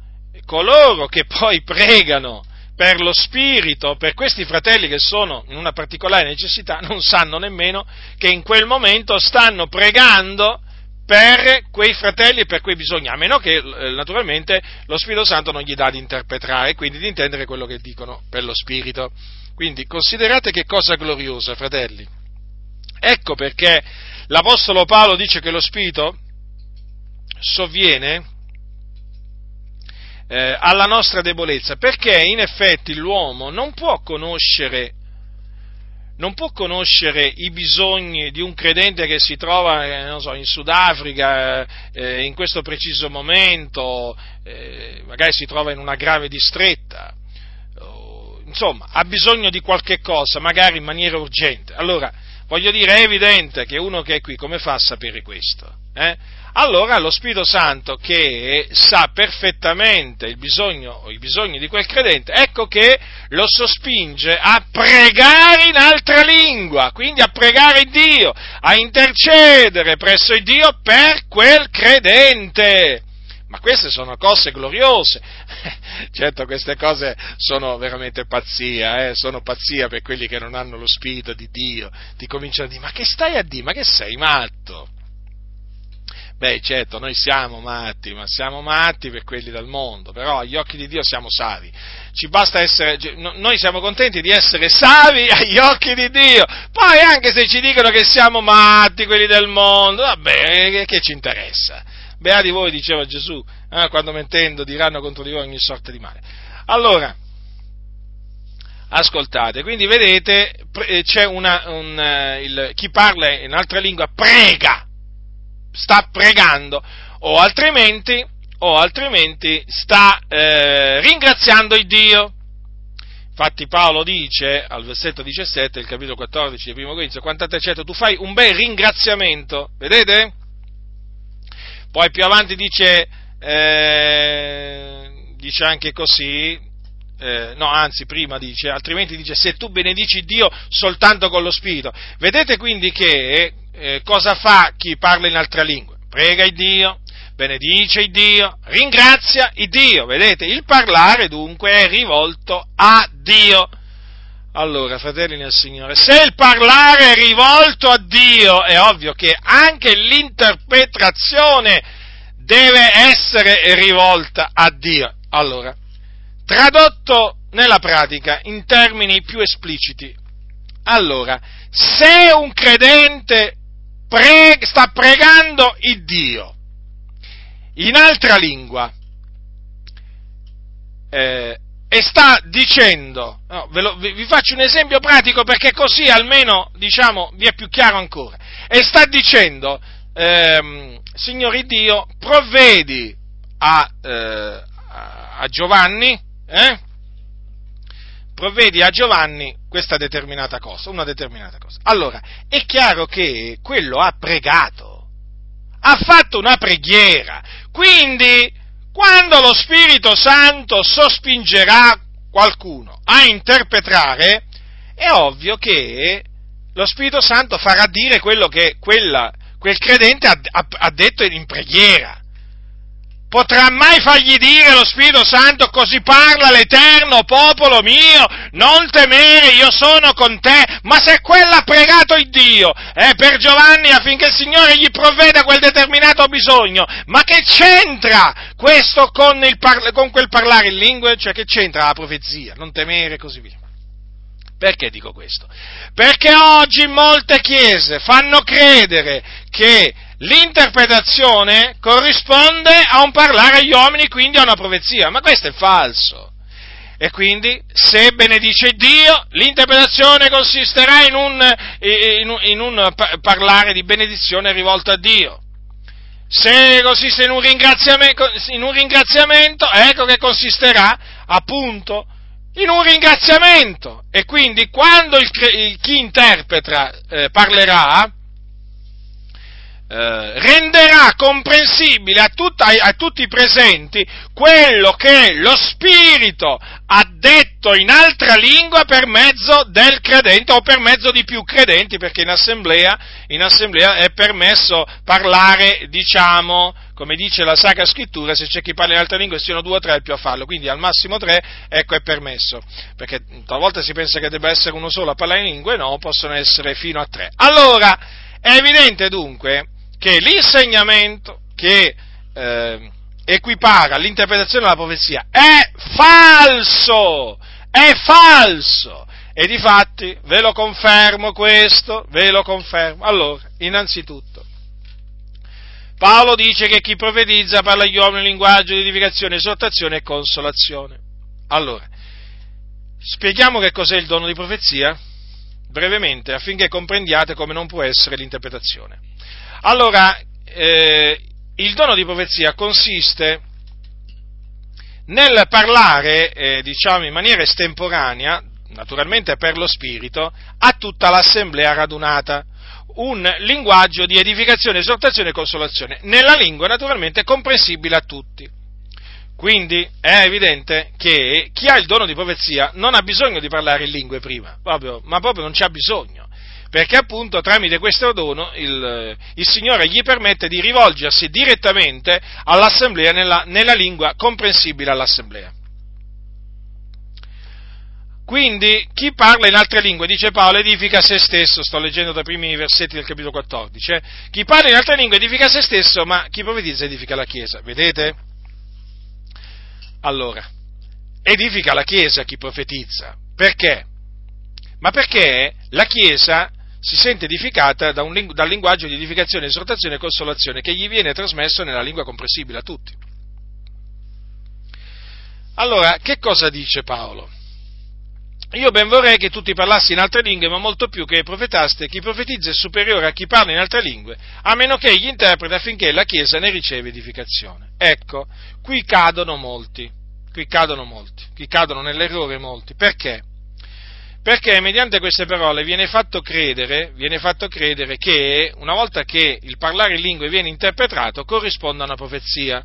coloro che poi pregano per lo spirito, per questi fratelli che sono in una particolare necessità, non sanno nemmeno che in quel momento stanno pregando per quei fratelli e per quei bisogni, a meno che eh, naturalmente lo Spirito Santo non gli dà di interpretare, quindi di intendere quello che dicono per lo Spirito. Quindi considerate che cosa gloriosa, fratelli. Ecco perché l'Apostolo Paolo dice che lo Spirito sovviene eh, alla nostra debolezza, perché in effetti l'uomo non può conoscere non può conoscere i bisogni di un credente che si trova eh, so, in Sudafrica eh, in questo preciso momento, eh, magari si trova in una grave distretta, insomma, ha bisogno di qualche cosa, magari in maniera urgente. Allora, voglio dire, è evidente che uno che è qui come fa a sapere questo? Eh? allora lo Spirito Santo che sa perfettamente il bisogno i bisogni di quel credente, ecco che lo sospinge a pregare in altra lingua, quindi a pregare Dio, a intercedere presso Dio per quel credente. Ma queste sono cose gloriose. *laughs* certo, queste cose sono veramente pazzia, eh? sono pazzia per quelli che non hanno lo spirito di Dio. Ti cominciano a dire: Ma che stai a dire? Ma che sei matto? Beh, certo, noi siamo matti, ma siamo matti per quelli del mondo, però agli occhi di Dio siamo savi. Ci basta essere, noi siamo contenti di essere savi *laughs* agli occhi di Dio. Poi anche se ci dicono che siamo matti quelli del mondo, vabbè, che ci interessa? Beati voi, diceva Gesù, eh, quando mentendo diranno contro di voi ogni sorta di male. Allora, ascoltate, quindi vedete, c'è una, un, eh, il, chi parla in altra lingua prega sta pregando o altrimenti, o altrimenti sta eh, ringraziando il Dio. Infatti Paolo dice al versetto 17 del capitolo 14 di 1 Corinzio, quanto te certo tu fai un bel ringraziamento, vedete? Poi più avanti dice, eh, dice anche così, eh, no, anzi, prima dice, altrimenti dice, se tu benedici Dio soltanto con lo Spirito. Vedete quindi che eh, cosa fa chi parla in altra lingua? Prega il Dio, benedice il Dio, ringrazia il Dio. Vedete, il parlare dunque è rivolto a Dio. Allora, fratelli nel Signore, se il parlare è rivolto a Dio, è ovvio che anche l'interpretazione deve essere rivolta a Dio. Allora, Tradotto nella pratica in termini più espliciti. Allora, se un credente pre- sta pregando il Dio in altra lingua eh, e sta dicendo, no, lo, vi, vi, faccio un esempio pratico perché così almeno diciamo vi è più chiaro ancora, e sta dicendo, ehm, Signore Dio, provvedi a, eh, a Giovanni, eh? provvedi a Giovanni questa determinata cosa, una determinata cosa. Allora, è chiaro che quello ha pregato, ha fatto una preghiera, quindi quando lo Spirito Santo sospingerà qualcuno a interpretare, è ovvio che lo Spirito Santo farà dire quello che quella, quel credente ha, ha, ha detto in preghiera potrà mai fargli dire lo Spirito Santo così parla l'Eterno popolo mio, non temere, io sono con te, ma se quello ha pregato il Dio eh, per Giovanni affinché il Signore gli provveda quel determinato bisogno, ma che c'entra questo con, par- con quel parlare in lingue? Cioè che c'entra la profezia, non temere e così via. Perché dico questo? Perché oggi molte chiese fanno credere che l'interpretazione corrisponde a un parlare agli uomini, quindi a una profezia, ma questo è falso. E quindi, se benedice Dio, l'interpretazione consisterà in un, in un, in un parlare di benedizione rivolto a Dio. Se consiste in un, in un ringraziamento, ecco che consisterà appunto in un ringraziamento. E quindi quando il, chi interpreta eh, parlerà, eh, renderà comprensibile a, tutta, a, tutti i presenti quello che lo Spirito ha detto in altra lingua per mezzo del credente o per mezzo di più credenti, perché in assemblea, in assemblea è permesso parlare, diciamo, come dice la Sacra Scrittura, se c'è chi parla in altre lingue siano due o tre è più a farlo, quindi al massimo tre, ecco, è permesso, perché talvolta si pensa che debba essere uno solo a parlare in lingue, no, possono essere fino a tre. Allora, è evidente dunque che l'insegnamento che eh, equipara l'interpretazione della profezia è falso, è falso. E di fatti ve lo confermo questo, ve lo confermo. Allora, innanzitutto, Paolo dice che chi profetizza parla agli uomini in linguaggio di edificazione, esortazione e consolazione. Allora, spieghiamo che cos'è il dono di profezia? Brevemente, affinché comprendiate come non può essere l'interpretazione. Allora, eh, il dono di profezia consiste nel parlare, eh, diciamo, in maniera estemporanea, naturalmente per lo Spirito, a tutta l'assemblea radunata, un linguaggio di edificazione, esortazione e consolazione, nella lingua naturalmente comprensibile a tutti. Quindi è evidente che chi ha il dono di profezia non ha bisogno di parlare in lingue prima, proprio, ma proprio non c'ha bisogno perché appunto tramite questo dono il, il, Signore gli permette di rivolgersi direttamente all'assemblea nella, nella lingua comprensibile all'assemblea. Quindi chi parla in altre lingue, dice Paolo, edifica se stesso, sto leggendo dai primi versetti del capitolo 14, eh? chi parla in altre lingue edifica se stesso, ma chi profetizza edifica la Chiesa, vedete? Allora, edifica la Chiesa chi profetizza, perché? Ma perché la Chiesa si sente edificata da un, dal linguaggio di edificazione, esortazione e consolazione che gli viene trasmesso nella lingua comprensibile a tutti. Allora, che cosa dice Paolo? Io ben vorrei che tutti parlassi in altre lingue, ma molto più che profetaste, chi profetizza è superiore a chi parla in altre lingue, a meno che egli interpreti affinché la Chiesa ne riceve edificazione. Ecco, qui cadono molti, qui cadono molti, qui cadono nell'errore molti. Perché? Perché mediante queste parole viene fatto, credere, viene fatto credere che una volta che il parlare in lingue viene interpretato corrisponda a una profezia.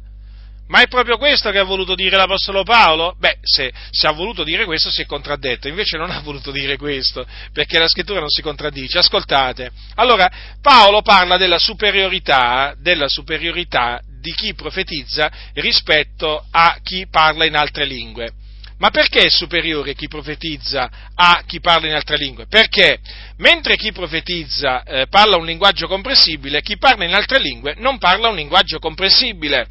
Ma è proprio questo che ha voluto dire l'Apostolo Paolo? Beh, se, se, ha voluto dire questo si è contraddetto, invece non ha voluto dire questo, perché la scrittura non si contraddice. Ascoltate, allora Paolo parla della superiorità, della superiorità di chi profetizza rispetto a chi parla in altre lingue. Ma perché è superiore chi profetizza a chi parla in altre lingue? Perché mentre chi profetizza eh, parla un linguaggio comprensibile, chi parla in altre lingue non parla un linguaggio comprensibile.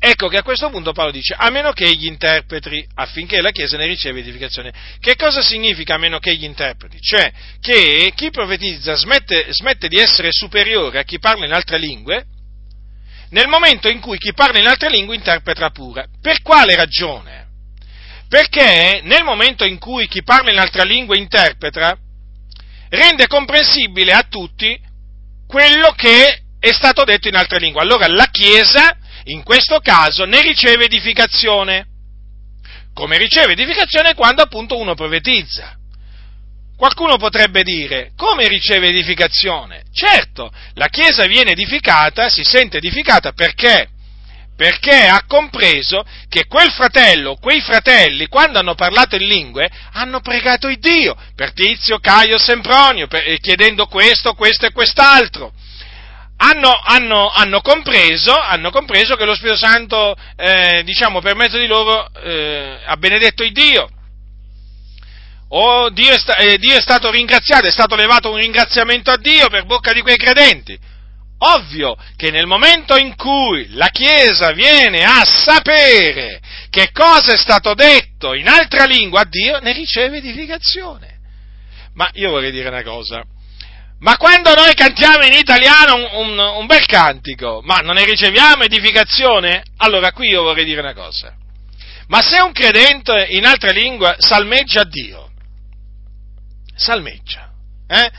Ecco che a questo punto Paolo dice, a meno che egli interpreti affinché la Chiesa ne riceva edificazione. Che cosa significa a meno che egli interpreti? Cioè che chi profetizza smette, smette di essere superiore a chi parla in altre lingue nel momento in cui chi parla in altre lingue interpreta pure. Per quale ragione? Perché nel momento in cui chi parla in altra lingua interpreta, rende comprensibile a tutti quello che è stato detto in altre lingue. Allora la Chiesa, in questo caso, ne riceve edificazione. Come riceve edificazione quando appunto uno profetizza. Qualcuno potrebbe dire, come riceve edificazione? Certo, la Chiesa viene edificata, si sente edificata perché? perché ha compreso che quel fratello, quei fratelli, quando hanno parlato in lingue, hanno pregato il Dio, per Tizio, Caio, Sempronio, per, eh, chiedendo questo, questo e quest'altro. Hanno, hanno, hanno, compreso, hanno compreso, che lo Spirito Santo, eh, diciamo, per mezzo di loro eh, ha benedetto il Dio. O Dio è, sta, eh, Dio è stato ringraziato, è stato levato un ringraziamento a Dio per bocca di quei credenti ovvio che nel momento in cui la Chiesa viene a sapere che cosa è stato detto in altra lingua a Dio, ne riceve edificazione. Ma io vorrei dire una cosa. Ma quando noi cantiamo in italiano un, un, un bel cantico, ma non ne riceviamo edificazione? Allora qui io vorrei dire una cosa. Ma se un credente in altra lingua salmeggia Dio, salmeggia, eh?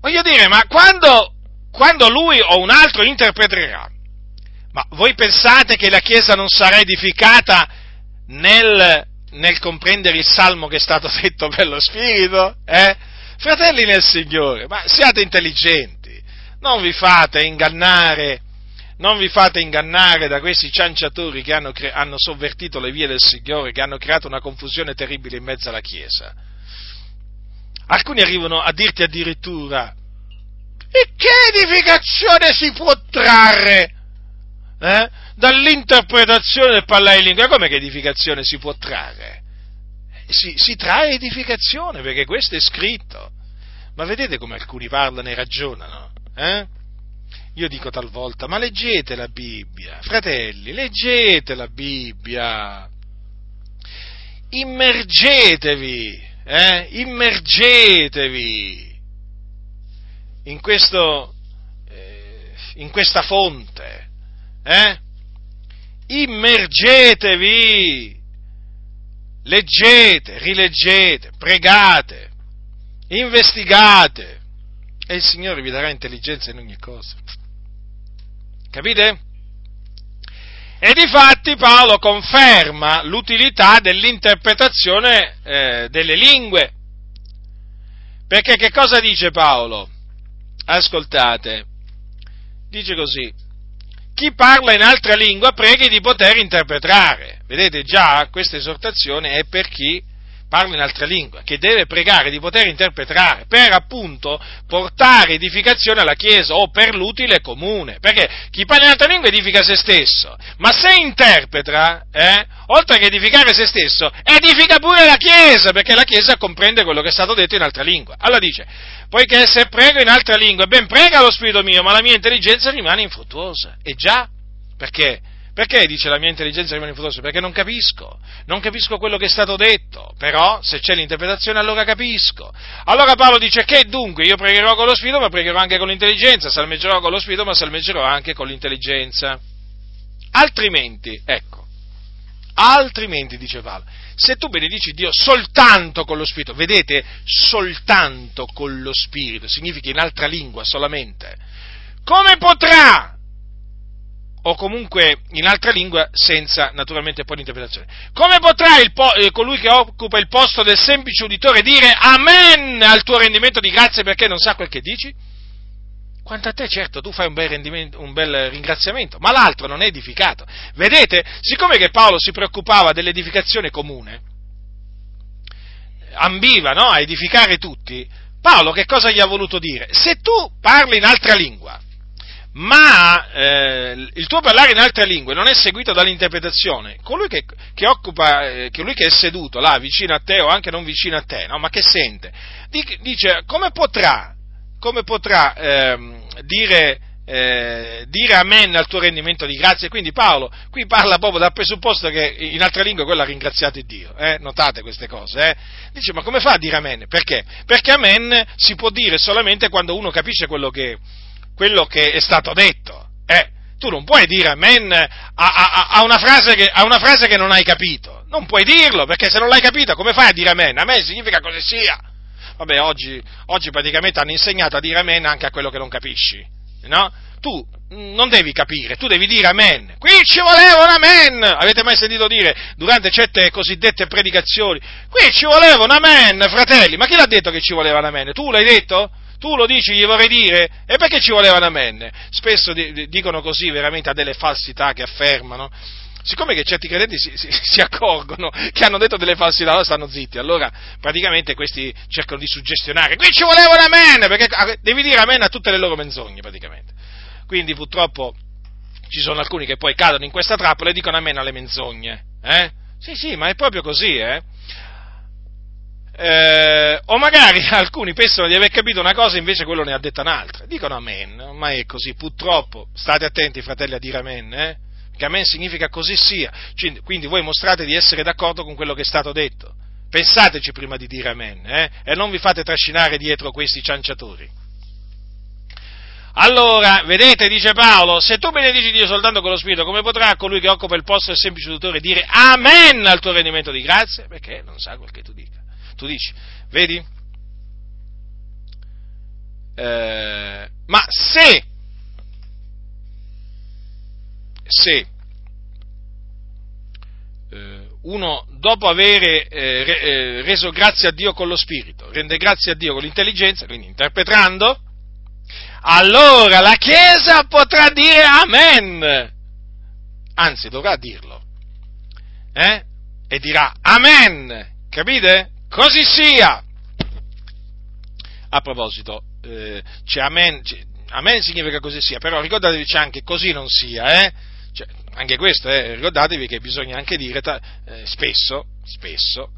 Voglio dire, ma quando quando lui o un altro interpreterà. Ma voi pensate che la Chiesa non sarà edificata nel, nel comprendere il salmo che è stato *laughs* detto per lo Spirito? Eh? Fratelli nel Signore, ma siate intelligenti, non vi fate ingannare, non vi fate ingannare da questi cianciatori che hanno, cre- hanno sovvertito le vie del Signore, che hanno creato una confusione terribile in mezzo alla Chiesa. Alcuni arrivano a dirti addirittura, e che edificazione si può trarre eh, dall'interpretazione del parlare in lingua? Come che edificazione si può trarre? Si, si trae edificazione perché questo è scritto. Ma vedete come alcuni parlano e ragionano? Eh? Io dico talvolta, ma leggete la Bibbia, fratelli, leggete la Bibbia, immergetevi, eh? immergetevi in, questo, eh, in questa fonte, eh? immergetevi, leggete, rileggete, pregate, investigate e il Signore vi darà intelligenza in ogni cosa. Capite? E difatti Paolo conferma l'utilità dell'interpretazione eh, delle lingue. Perché che cosa dice Paolo? ascoltate, dice così, chi parla in altra lingua preghi di poter interpretare. Vedete già, questa esortazione è per chi parla in altra lingua, che deve pregare di poter interpretare per appunto portare edificazione alla Chiesa o per l'utile comune, perché chi parla in altra lingua edifica se stesso, ma se interpreta, eh, oltre che edificare se stesso, edifica pure la Chiesa, perché la Chiesa comprende quello che è stato detto in altra lingua. Allora dice, poiché se prego in altra lingua, ben prega lo Spirito mio, ma la mia intelligenza rimane infruttuosa. E già, perché? Perché dice la mia intelligenza rimane infruttuosa? Perché non capisco, non capisco quello che è stato detto, però se c'è l'interpretazione allora capisco. Allora Paolo dice che dunque? Io pregherò con lo Spirito ma pregherò anche con l'intelligenza, salmeggerò con lo Spirito ma salmeggerò anche con l'intelligenza. Altrimenti, ecco, altrimenti dice Paolo, se tu benedici Dio soltanto con lo Spirito, vedete, soltanto con lo Spirito, significa in altra lingua solamente, come potrà o comunque in altra lingua senza naturalmente poi l'interpretazione. Come potrà po- eh, colui che occupa il posto del semplice uditore dire amen al tuo rendimento di grazie perché non sa quel che dici? quanto a te, certo, tu fai un bel, un bel, ringraziamento, ma l'altro non è edificato. Vedete, siccome che Paolo si preoccupava dell'edificazione comune, ambiva no, a edificare tutti, Paolo che cosa gli ha voluto dire? Se tu parli in altra lingua, ma eh, il tuo parlare in altre lingue non è seguito dall'interpretazione, colui che, che, occupa, eh, colui che è seduto là vicino a te o anche non vicino a te, no? ma che sente, dice come potrà, come potrà eh, dire, dire amen al tuo rendimento di grazie? Quindi Paolo qui parla proprio dal presupposto che in altre lingue quello ha ringraziato Dio, eh? notate queste cose, eh? dice ma come fa a dire amen? Perché? Perché amen si può dire solamente quando uno capisce quello che quello che è stato detto. Eh, tu non puoi dire amen a, a, a, una che, a, una frase che, non hai capito. Non puoi dirlo, perché se non l'hai capita, come fai a dire amen? Amen significa così sia. Vabbè, oggi, oggi praticamente hanno insegnato a dire amen anche a quello che non capisci, no? Tu non devi capire, tu devi dire amen. Qui ci voleva un amen! Avete mai sentito dire durante certe cosiddette predicazioni? Qui ci voleva un amen, fratelli! Ma chi l'ha detto che ci voleva un amen? Tu l'hai detto? Tu lo dici, gli vorrei dire? E perché ci voleva un amen? Spesso dicono così veramente a delle falsità che affermano. Siccome che certi credenti si, si, si accorgono che hanno detto delle falsità, allora stanno zitti. Allora praticamente questi cercano di suggestionare. Qui ci voleva un amen! Perché devi dire amen a tutte le loro menzogne praticamente. Quindi purtroppo ci sono alcuni che poi cadono in questa trappola e dicono amen alle menzogne. Eh? Sì, sì, ma è proprio così, eh? Eh, o magari *laughs* alcuni pensano di aver capito una cosa e invece quello ne ha detta un'altra. Dicono amen, ma è così, purtroppo, state attenti fratelli a dire amen, eh? che amen significa così sia, quindi voi mostrate di essere d'accordo con quello che è stato detto. Pensateci prima di dire amen, eh? e non vi fate trascinare dietro questi cianciatori. Allora, vedete, dice Paolo, se tu benedici Dio soltanto con lo Spirito, come potrà colui che occupa il posto del semplice tutore dire Amen al tuo rendimento di grazia? Perché non sa quel che tu dici. Tu dici, vedi? Eh, ma se, se eh, uno dopo aver eh, eh, reso grazie a Dio con lo spirito, rende grazie a Dio con l'intelligenza, quindi interpretando, allora la Chiesa potrà dire Amen. Anzi, dovrà dirlo. Eh? E dirà Amen. Capite? Così sia! A proposito, eh, c'è amen, c'è, amen significa così sia, però ricordatevi c'è anche così non sia, eh? Cioè, anche questo, eh, ricordatevi che bisogna anche dire ta, eh, spesso, spesso,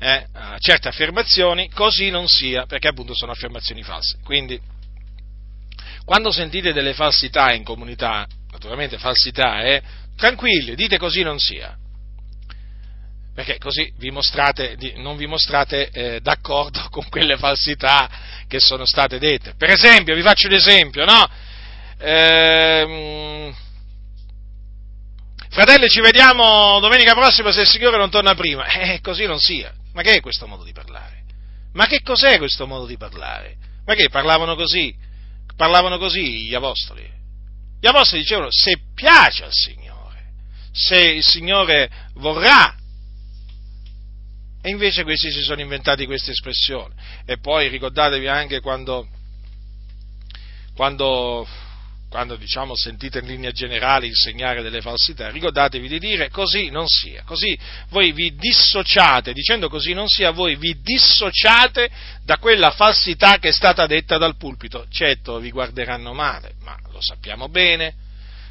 eh, a certe affermazioni, così non sia, perché appunto sono affermazioni false. Quindi, quando sentite delle falsità in comunità, naturalmente falsità, eh, tranquilli, dite così non sia perché così vi mostrate, non vi mostrate eh, d'accordo con quelle falsità che sono state dette. Per esempio, vi faccio un esempio, no? Ehm, fratelli, ci vediamo domenica prossima se il Signore non torna prima. Eh, così non sia. Ma che è questo modo di parlare? Ma che cos'è questo modo di parlare? Ma che parlavano così? Parlavano così gli apostoli? Gli apostoli dicevano se piace al Signore, se il Signore vorrà, e invece questi si sono inventati questa espressione. E poi ricordatevi anche quando, quando, quando diciamo, sentite in linea generale insegnare delle falsità, ricordatevi di dire così non sia. Così voi vi dissociate, dicendo così non sia, voi vi dissociate da quella falsità che è stata detta dal pulpito. Certo, vi guarderanno male, ma lo sappiamo bene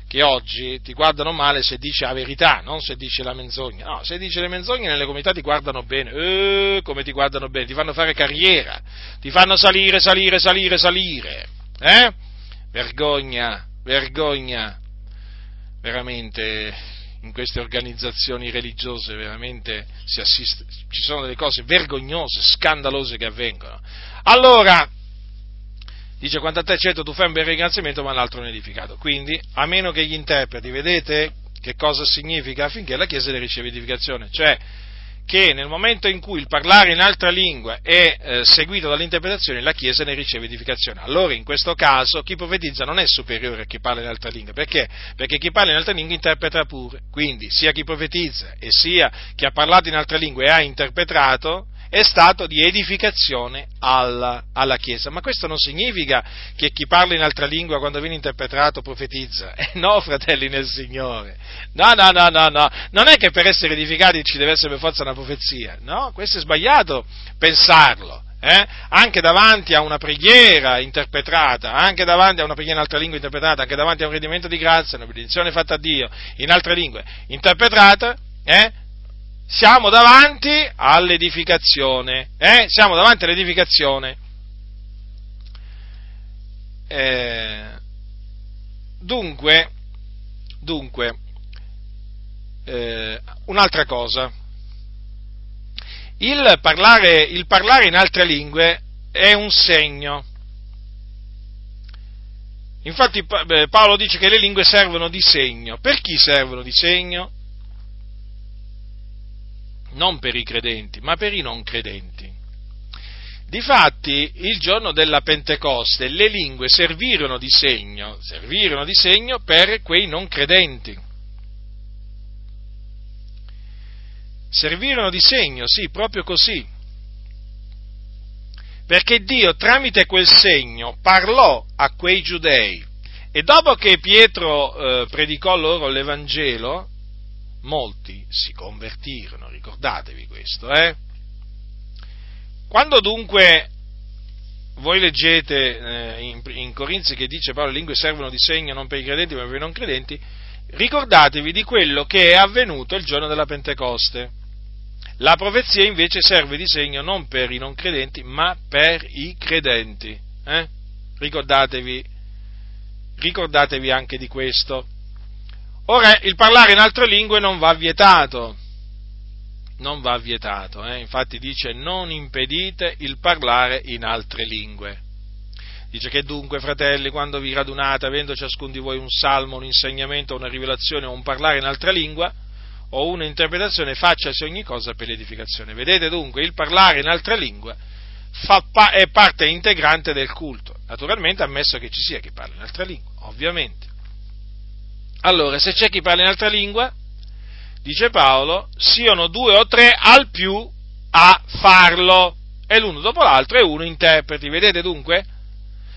che oggi ti guardano male se dici la verità, non se dici la menzogna. No, se dici le menzogne nelle comunità ti guardano bene, eh, come ti guardano bene, ti fanno fare carriera, ti fanno salire, salire, salire, salire. Eh? Vergogna, vergogna. Veramente in queste organizzazioni religiose veramente si assiste, ci sono delle cose vergognose, scandalose che avvengono. Allora, dice quanto a te certo tu fai un bel ringraziamento ma l'altro è edificato. Quindi, a meno che gli interpreti, vedete che cosa significa affinché la Chiesa ne riceva edificazione? Cioè, che nel momento in cui il parlare in altra lingua è eh, seguito dall'interpretazione, la Chiesa ne riceve edificazione. Allora, in questo caso, chi profetizza non è superiore a chi parla in altra lingua. Perché? Perché chi parla in altra lingua interpreta pure. Quindi, sia chi profetizza e sia chi ha parlato in altra lingua e ha interpretato, è stato di edificazione alla, alla, Chiesa. Ma questo non significa che chi parla in altra lingua quando viene interpretato profetizza. *laughs* Eh no, fratelli nel Signore. No, no, no, no, no. Non è che per essere edificati ci deve essere per forza una profezia. No, questo è sbagliato pensarlo. Eh? anche davanti a una preghiera interpretata, anche davanti a una preghiera in altra lingua interpretata, anche davanti a un rendimento di grazia, una benedizione fatta a Dio in altre lingue interpretata, eh? Siamo davanti all'edificazione, eh? siamo davanti all'edificazione. Eh, dunque, dunque eh, un'altra cosa, il parlare, il parlare in altre lingue è un segno. Infatti Paolo dice che le lingue servono di segno. Per chi servono di segno? Non per i credenti, ma per i non credenti. Difatti, il giorno della Pentecoste le lingue servirono di segno, servirono di segno per quei non credenti. servirono di segno, sì, proprio così. Perché Dio tramite quel segno parlò a quei giudei e dopo che Pietro eh, predicò loro l'Evangelo, molti si convertirono, ricordatevi questo, eh? Quando dunque voi leggete eh, in, in, Corinzi che dice Paolo le lingue servono di segno non per i credenti ma per i non credenti, ricordatevi di quello che è avvenuto il giorno della Pentecoste. La profezia invece serve di segno non per i non credenti, ma per i credenti. Eh? Ricordatevi, ricordatevi anche di questo. Ora, il parlare in altre lingue non va vietato, non va vietato, eh? infatti dice non impedite il parlare in altre lingue. Dice che dunque, fratelli, quando vi radunate, avendo ciascuno di voi un salmo, un insegnamento, una rivelazione o un parlare in altra lingua, o un'interpretazione, facciasi ogni cosa per l'edificazione. Vedete dunque, il parlare in altra lingua pa- è parte integrante del culto, naturalmente ammesso che ci sia chi parla in altra lingua, ovviamente. Allora, se c'è chi parla in altra lingua, dice Paolo, siano due o tre al più a farlo, e l'uno dopo l'altro e uno interpreti. Vedete dunque?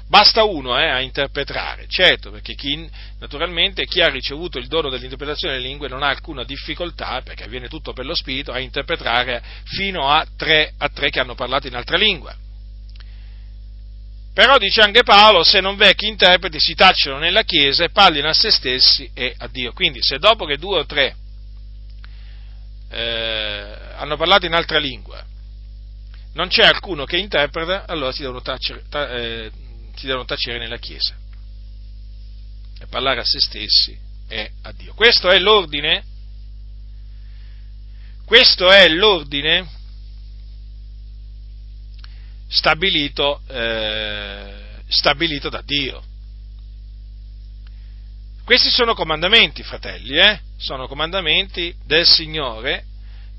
Basta uno eh, a interpretare, certo, perché chi, naturalmente chi ha ricevuto il dono dell'interpretazione delle lingue non ha alcuna difficoltà, perché avviene tutto per lo Spirito, a interpretare fino a tre, a tre che hanno parlato in altra lingua. Però dice anche Paolo, se non v'è chi interpreti, si tacciano nella Chiesa e parlino a se stessi e a Dio. Quindi se dopo che due o tre eh, hanno parlato in altra lingua, non c'è alcuno che interpreta, allora si devono tacere, ta, eh, si devono tacere nella Chiesa e parlare a se stessi e a Dio. Questo è l'ordine, questo è l'ordine stabilito, eh, stabilito da Dio. Questi sono comandamenti, fratelli, eh? sono comandamenti del Signore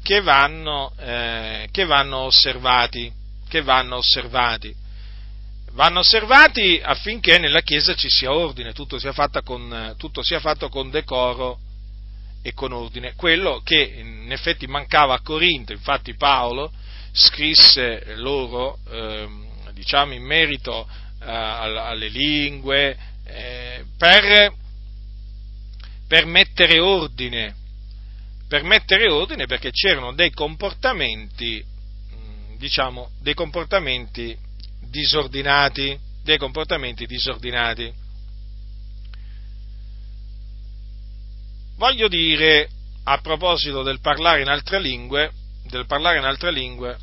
che vanno, eh, che vanno osservati, che vanno osservati vanno osservati affinché nella Chiesa ci sia ordine, tutto sia, con, tutto sia, fatto con decoro e con ordine. Quello che in effetti mancava a Corinto, infatti Paolo scrisse loro, eh, diciamo, in merito eh, alle lingue, eh, per, per mettere ordine, per mettere ordine perché c'erano dei comportamenti, diciamo, dei comportamenti disordinati, dei comportamenti disordinati. Voglio dire, a proposito del parlare in altre lingue, del parlare in altre lingue,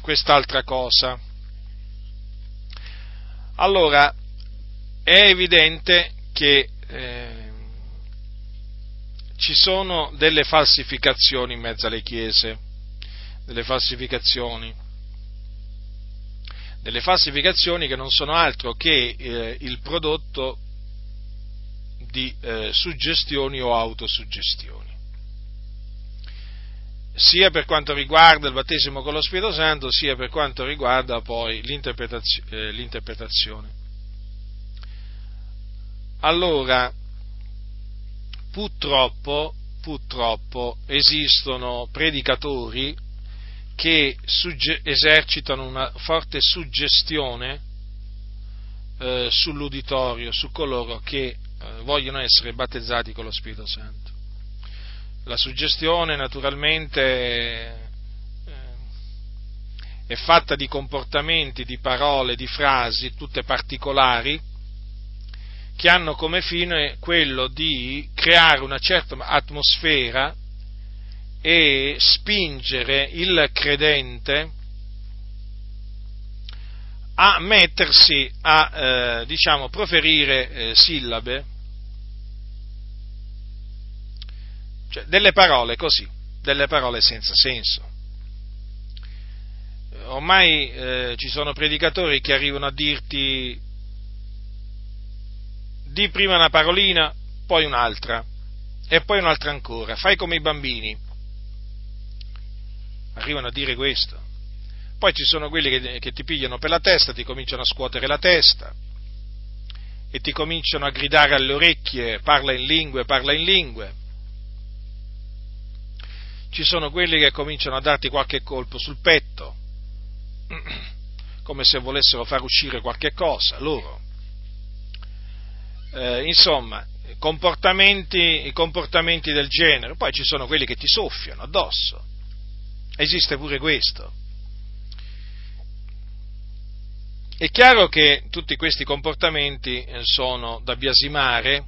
quest'altra cosa. Allora, è evidente che eh, ci sono delle falsificazioni in mezzo alle chiese, delle falsificazioni delle falsificazioni che non sono altro che eh, il prodotto di eh, suggestioni o autosuggestioni. Sia per quanto riguarda il battesimo con lo Spirito Santo, sia per quanto riguarda poi l'interpretazio- eh, l'interpretazione. Allora, purtroppo, purtroppo esistono predicatori che sugge- esercitano una forte suggestione eh, sull'uditorio, su coloro che eh, vogliono essere battezzati con lo Spirito Santo. La suggestione naturalmente eh, è fatta di comportamenti, di parole, di frasi, tutte particolari, che hanno come fine quello di creare una certa atmosfera e spingere il credente a mettersi a, eh, diciamo, proferire eh, sillabe, cioè delle parole così, delle parole senza senso. Ormai eh, ci sono predicatori che arrivano a dirti di prima una parolina, poi un'altra, e poi un'altra ancora, fai come i bambini. Arrivano a dire questo. Poi ci sono quelli che, che ti pigliano per la testa, ti cominciano a scuotere la testa e ti cominciano a gridare alle orecchie, parla in lingue, parla in lingue. Ci sono quelli che cominciano a darti qualche colpo sul petto, come se volessero far uscire qualche cosa, loro. Eh, insomma, comportamenti, comportamenti del genere. Poi ci sono quelli che ti soffiano addosso. Esiste pure questo. È chiaro che tutti questi comportamenti eh, sono da biasimare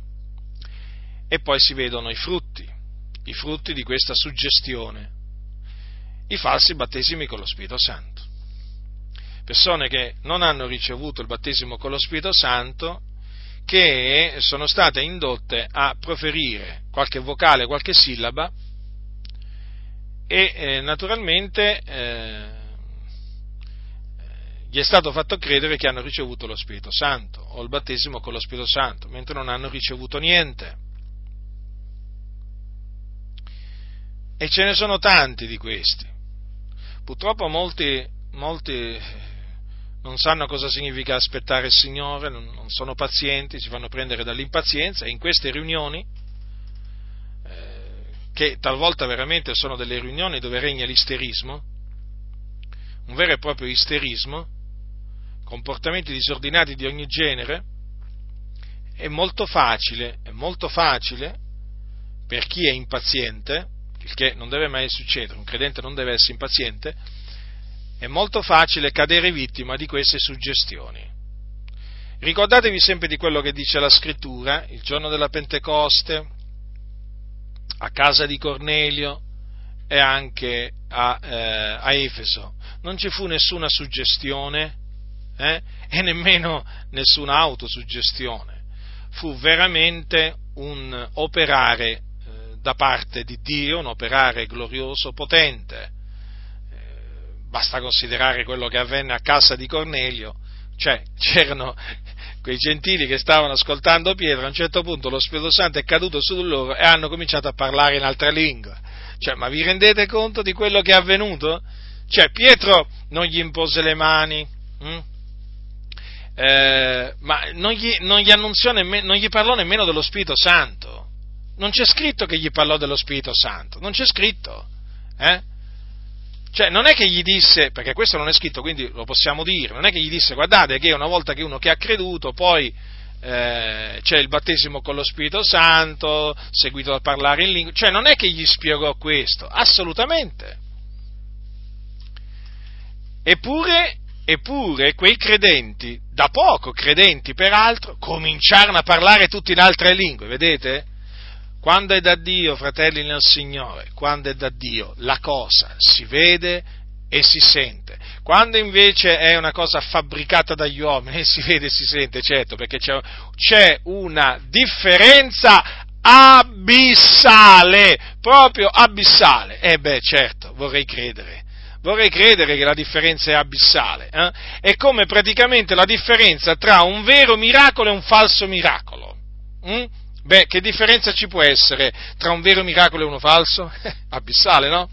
e poi si vedono i frutti, i frutti di questa suggestione, i falsi battesimi con lo Spirito Santo. Persone che non hanno ricevuto il battesimo con lo Spirito Santo, che sono state indotte a proferire qualche vocale, qualche sillaba e eh, naturalmente eh, gli è stato fatto credere che hanno ricevuto lo Spirito Santo o il battesimo con lo Spirito Santo, mentre non hanno ricevuto niente. E ce ne sono tanti di questi. Purtroppo molti, molti non sanno cosa significa aspettare il Signore, non sono pazienti, si fanno prendere dall'impazienza e in queste riunioni, eh, che talvolta veramente sono delle riunioni dove regna l'isterismo, un vero e proprio isterismo, comportamenti disordinati di ogni genere, è molto facile, è molto facile per chi è impaziente, il che non deve mai succedere, un credente non deve essere impaziente, è molto facile cadere vittima di queste suggestioni. Ricordatevi sempre di quello che dice la scrittura, il giorno della Pentecoste, a casa di Cornelio e anche a, eh, a Efeso. Non ci fu nessuna suggestione, eh? e nemmeno nessuna autosuggestione. Fu veramente un operare da parte di Dio, un operare glorioso, potente. Eh, basta considerare quello che avvenne a casa di Cornelio, cioè c'erano quei gentili che stavano ascoltando Pietro, a un certo punto lo Spirito Santo è caduto su loro e hanno cominciato a parlare in altra lingua. Cioè, ma vi rendete conto di quello che è avvenuto? Cioè, Pietro non gli impose le mani, hm? eh, ma non gli, non gli nemmeno, non gli parlò nemmeno dello Spirito Santo. Non c'è scritto che gli parlò dello Spirito Santo, non c'è scritto. Eh? Cioè, non è che gli disse, perché questo non è scritto, quindi lo possiamo dire, non è che gli disse, guardate che una volta che uno che ha creduto, poi eh, c'è il battesimo con lo Spirito Santo, seguito dal parlare in lingua, cioè non è che gli spiegò questo, assolutamente. Eppure Eppure quei credenti, da poco credenti peraltro, cominciarono a parlare tutti in altre lingue, vedete? Quando è da Dio, fratelli nel Signore, quando è da Dio, la cosa si vede e si sente. Quando invece è una cosa fabbricata dagli uomini, *laughs* si vede e si sente, certo, perché c'è, c'è una differenza abissale, proprio abissale. E eh beh, certo, vorrei credere vorrei credere che la differenza è abissale. Eh? È come praticamente la differenza tra un vero miracolo e un falso miracolo. Mm? Beh, che differenza ci può essere tra un vero miracolo e uno falso? *laughs* abissale, no?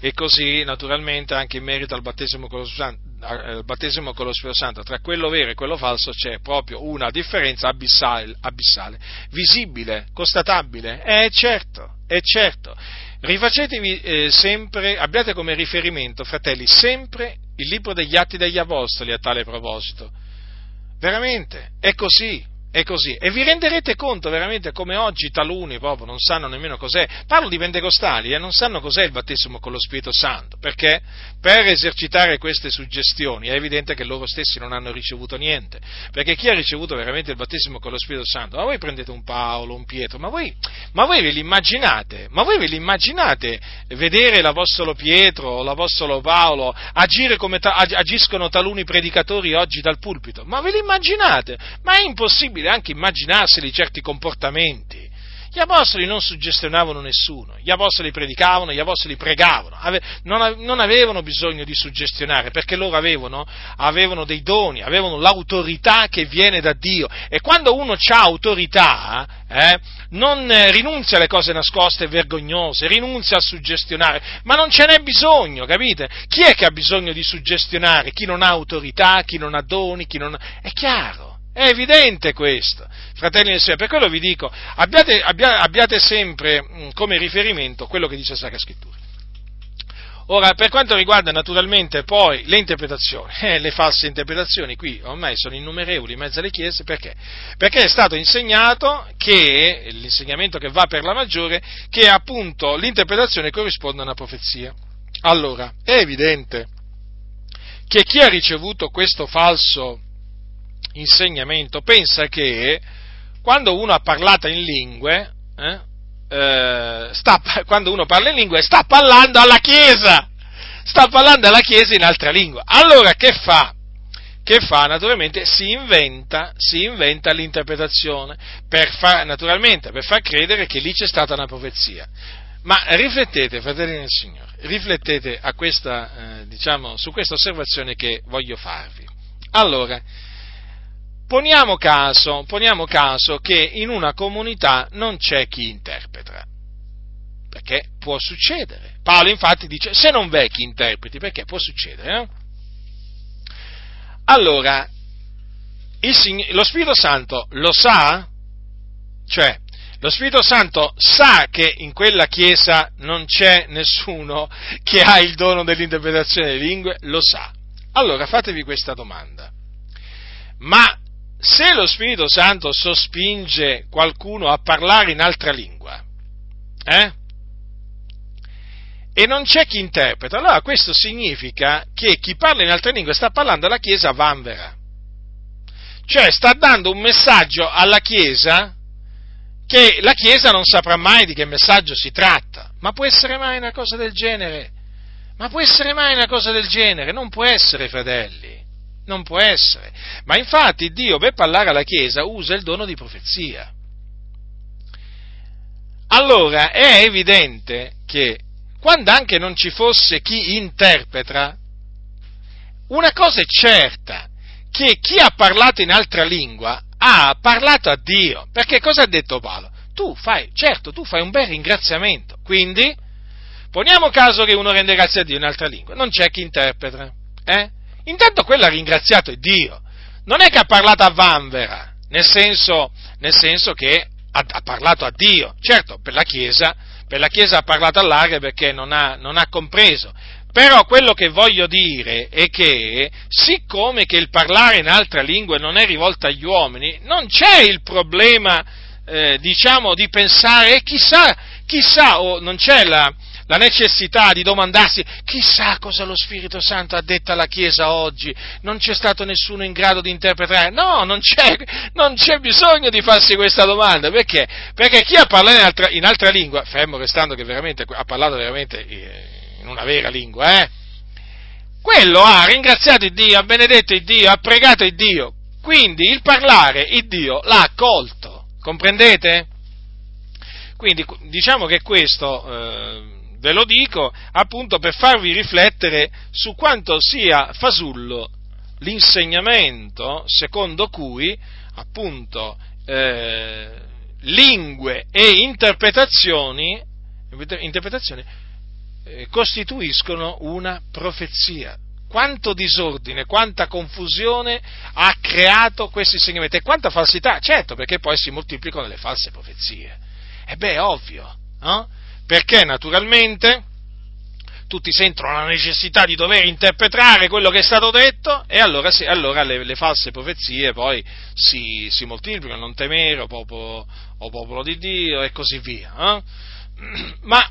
E così, naturalmente, anche in merito al battesimo con, lo, battesimo con lo Spirito Santo, tra quello vero e quello falso c'è proprio una differenza abissale, abissale visibile, constatabile. È certo, è certo rifacetevi eh, sempre, abbiate come riferimento, fratelli, sempre il libro degli Atti degli Apostoli a tale proposito. Veramente, è così. È così. E vi renderete conto veramente come oggi taluni proprio non sanno nemmeno cos'è. Parlo di pentecostali e eh, non sanno cos'è il battesimo con lo Spirito Santo. Perché? Per esercitare queste suggestioni è evidente che loro stessi non hanno ricevuto niente. Perché chi ha ricevuto veramente il battesimo con lo Spirito Santo, ma voi prendete un Paolo, un Pietro, ma voi, ma voi ve li immaginate? Ma voi ve li immaginate vedere l'Apostolo Pietro o l'Apostolo Paolo agire come ta- agiscono taluni predicatori oggi dal pulpito? Ma ve li immaginate? Ma è impossibile possibile anche immaginarseli certi comportamenti. Gli apostoli non suggestionavano nessuno, gli apostoli predicavano, gli apostoli pregavano, non avevano bisogno di suggestionare perché loro avevano, avevano dei doni, avevano l'autorità che viene da Dio e quando uno ha autorità eh, non rinunzia alle cose nascoste e vergognose, rinunzia a suggestionare, ma non ce n'è bisogno, capite? Chi è che ha bisogno di suggestionare? Chi non ha autorità, chi non ha doni, chi non è chiaro. È evidente questo, fratelli e sorelle, per quello vi dico, abbiate, abbiate sempre mm, come riferimento quello che dice la Sacra Scrittura. Ora, per quanto riguarda naturalmente poi le interpretazioni, *laughs* eh, le false interpretazioni, qui ormai sono innumerevoli in mezzo alle chiese, perché? Perché è stato insegnato che, l'insegnamento che va per la maggiore, che appunto l'interpretazione corrisponde a una profezia. Allora, è evidente che chi ha ricevuto questo falso insegnamento pensa che quando uno ha parlato in lingue, eh, eh, sta, *laughs* quando uno parla in lingue sta parlando alla Chiesa, sta parlando alla Chiesa in altra lingua. Allora che fa? Che fa? Naturalmente si inventa, si inventa l'interpretazione, per far, naturalmente per far credere che lì c'è stata una profezia. Ma riflettete, fratelli del Signore, riflettete questa, eh, diciamo, su questa osservazione che voglio farvi. Allora, Poniamo caso, poniamo caso che in una comunità non c'è chi interpreta, perché può succedere. Paolo infatti dice, se non v'è chi interpreti, perché può succedere. Eh? Allora, il, lo Spirito Santo lo sa? Cioè, lo Spirito Santo sa che in quella chiesa non c'è nessuno che ha il dono dell'interpretazione delle lingue? Lo sa. Allora fatevi questa domanda. Ma se lo Spirito Santo sospinge qualcuno a parlare in altra lingua, eh? E non c'è chi interpreta, allora questo significa che chi parla in altre lingue sta parlando alla Chiesa vanvera. Cioè sta dando un messaggio alla Chiesa che la Chiesa non saprà mai di che messaggio si tratta. Ma può essere mai una cosa del genere? Ma può essere mai una cosa del genere? Non può essere, fratelli. Non può essere. Ma infatti Dio per parlare alla Chiesa usa il dono di profezia. Allora è evidente che quando anche non ci fosse chi interpreta, una cosa è certa, che chi ha parlato in altra lingua ha parlato a Dio. Perché cosa ha detto Paolo? Tu fai, certo, tu fai un bel ringraziamento. Quindi, poniamo caso che uno rende grazie a Dio in altra lingua, non c'è chi interpreta. Eh? Intanto quello ha ringraziato Dio. Non è che ha parlato a vanvera, nel senso, nel senso che ha, ha, parlato a Dio. Certo, per la Chiesa, per la Chiesa ha parlato all'aria perché non ha, non ha compreso. Però quello che voglio dire è che, siccome che il parlare in altra lingua non è rivolto agli uomini, non c'è il problema, eh, diciamo, di pensare, chissà, chissà, o non c'è la, la necessità di domandarsi chissà cosa lo Spirito Santo ha detto alla Chiesa oggi, non c'è stato nessuno in grado di interpretare, no, non c'è, non c'è bisogno di farsi questa domanda, perché? Perché chi ha parlato in altra, in altra lingua, fermo restando che veramente ha parlato veramente eh, in una vera lingua, eh, quello ha ringraziato Dio, ha benedetto Dio, ha pregato Dio, quindi il parlare Dio l'ha accolto, comprendete? Quindi diciamo che questo eh, Ve lo dico appunto per farvi riflettere su quanto sia fasullo l'insegnamento secondo cui appunto eh, lingue e interpretazioni, interpretazioni eh, costituiscono una profezia. Quanto disordine, quanta confusione ha creato questo insegnamento e quanta falsità, certo perché poi si moltiplicano le false profezie. E beh, è ovvio, no? Perché naturalmente tutti sentono la necessità di dover interpretare quello che è stato detto e allora, sì, allora le, le, false profezie poi si, si, moltiplicano, non temere, popolo, o popolo di Dio e così via. Eh? *clears throat* Ma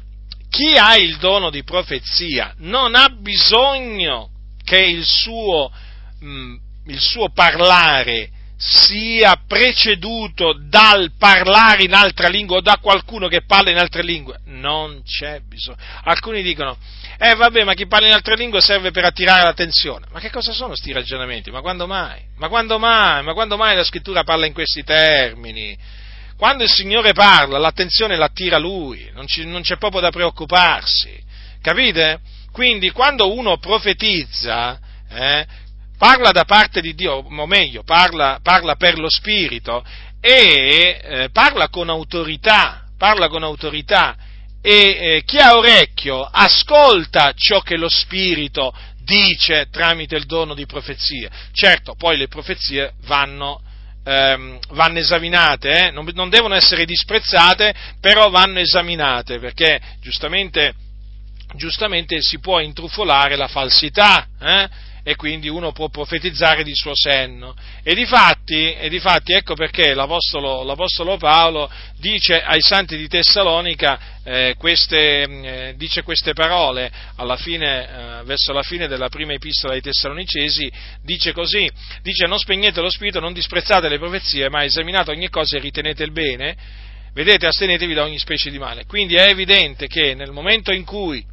chi ha il dono di profezia non ha bisogno che il suo, mh, mm, il suo parlare sia preceduto dal parlare in altra lingua o da qualcuno che parla in altre lingue. Non c'è bisogno. Alcuni dicono, eh vabbè, ma chi parla in altre lingue serve per attirare l'attenzione. Ma che cosa sono questi ragionamenti? Ma quando mai? Ma quando mai? Ma quando mai la scrittura parla in questi termini? Quando il Signore parla, l'attenzione l'attira Lui, non, ci, non c'è proprio da preoccuparsi. Capite? Quindi quando uno profetizza, eh, parla da parte di Dio, o meglio, parla, parla per lo Spirito e eh, parla con autorità, parla con autorità e eh, chi ha orecchio ascolta ciò che lo Spirito dice tramite il dono di profezia. Certo, poi le profezie vanno, ehm, vanno esaminate, eh? non, non, devono essere disprezzate, però vanno esaminate perché giustamente, giustamente si può intrufolare la falsità. Eh? E quindi uno può profetizzare di suo senno. E difatti, e difatti ecco perché l'Apostolo, l'Apostolo, Paolo dice ai santi di Tessalonica eh, queste, eh, dice queste parole fine, eh, verso la fine della prima epistola ai Tessalonicesi, dice così, dice non spegnete lo spirito, non disprezzate le profezie, ma esaminate ogni cosa e ritenete il bene, vedete, astenetevi da ogni specie di male. Quindi è evidente che nel momento in cui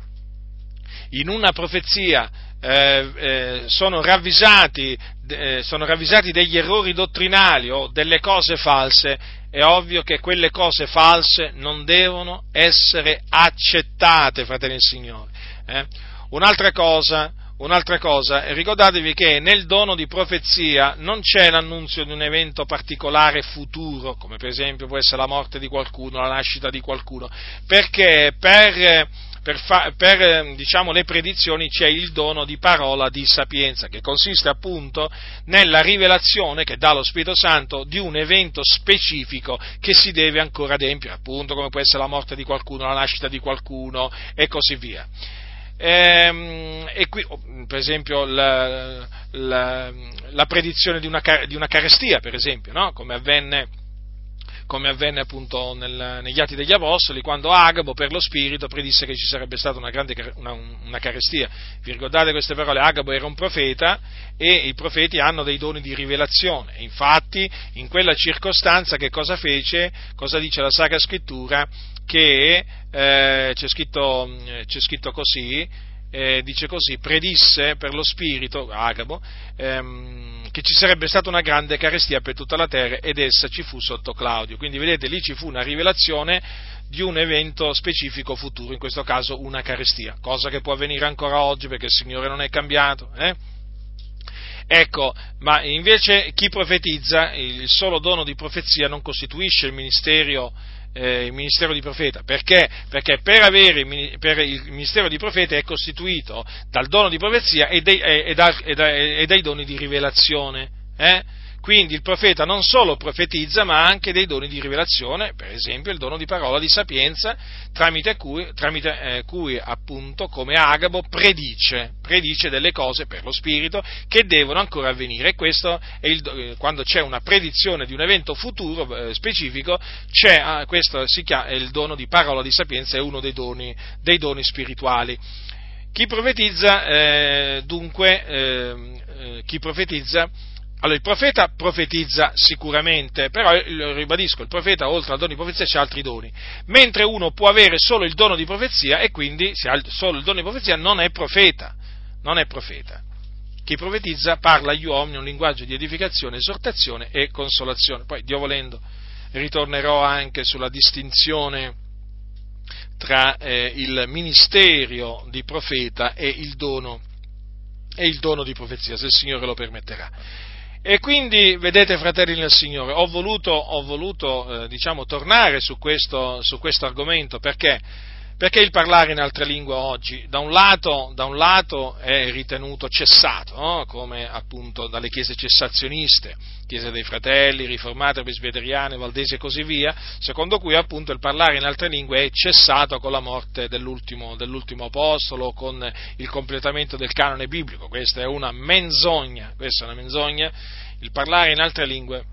in una profezia eh, eh, sono, ravvisati, eh, sono ravvisati degli errori dottrinali o delle cose false, è ovvio che quelle cose false non devono essere accettate, fratelli del Signore. Eh. Un'altra cosa, Un'altra cosa, ricordatevi che nel dono di profezia non c'è l'annunzio di un evento particolare futuro, come per esempio può essere la morte di qualcuno, la nascita di qualcuno, perché per per, fa, per ehm, diciamo, le predizioni c'è il dono di parola di sapienza, che consiste appunto nella rivelazione che dà lo Spirito Santo di un evento specifico che si deve ancora adempiere, appunto come può essere la morte di qualcuno, la nascita di qualcuno e così via. Ehm, e qui, oh, per esempio, la, la, la predizione di una, di una, carestia, per esempio, no? come avvenne come avvenne appunto nel, negli Atti degli Apostoli, quando Agabo per lo Spirito predisse che ci sarebbe stata una grande una, una carestia. Vi ricordate queste parole? Agabo era un profeta e i profeti hanno dei doni di rivelazione. Infatti, in quella circostanza che cosa fece? Cosa dice la Sacra Scrittura? Che eh, c'è, scritto, c'è scritto così, eh, dice così, predisse per lo spirito, Agabo, ehm, che ci sarebbe stata una grande carestia per tutta la terra ed essa ci fu sotto Claudio. Quindi vedete, lì ci fu una rivelazione di un evento specifico futuro, in questo caso una carestia, cosa che può avvenire ancora oggi perché il Signore non è cambiato. Eh? Ecco, ma invece chi profetizza, il solo dono di profezia non costituisce il ministero eh, il ministero di profeta. Perché? Perché per avere il, per il, ministero di profeta è costituito dal dono di profezia e dei, e, e, e, e dai doni di rivelazione. Eh? Quindi il profeta non solo profetizza, ma ha anche dei doni di rivelazione, per esempio il dono di parola di sapienza, tramite cui, tramite, eh, cui appunto, come Agabo, predice, predice, delle cose per lo Spirito che devono ancora avvenire. E questo è il, eh, quando c'è una predizione di un evento futuro eh, specifico, ah, questo si chiama, il dono di parola di sapienza, è uno dei doni, dei doni spirituali. Chi profetizza, eh, dunque, ehm, eh, chi profetizza allora, il profeta profetizza sicuramente, però lo ribadisco, il profeta oltre al dono di profezia c'è altri doni, mentre uno può avere solo il dono di profezia e quindi se ha solo il dono di profezia non è profeta, non è profeta. Chi profetizza parla agli uomini un linguaggio di edificazione, esortazione e consolazione. Poi, Dio volendo, ritornerò anche sulla distinzione tra eh, il ministero di profeta e il dono, e il dono di profezia, se il Signore lo permetterà. E quindi, vedete, fratelli nel Signore, ho voluto, ho voluto eh, diciamo, tornare su questo, su questo argomento perché? Perché il parlare in altre lingue oggi, da un lato, da un lato è ritenuto cessato, no? come appunto dalle chiese cessazioniste, chiese dei fratelli, riformate, presbiteriane, valdesi e così via, secondo cui appunto il parlare in altre lingue è cessato con la morte dell'ultimo, dell'ultimo apostolo, con il completamento del canone biblico. Questa è una menzogna, questa è una menzogna. Il parlare in altre lingue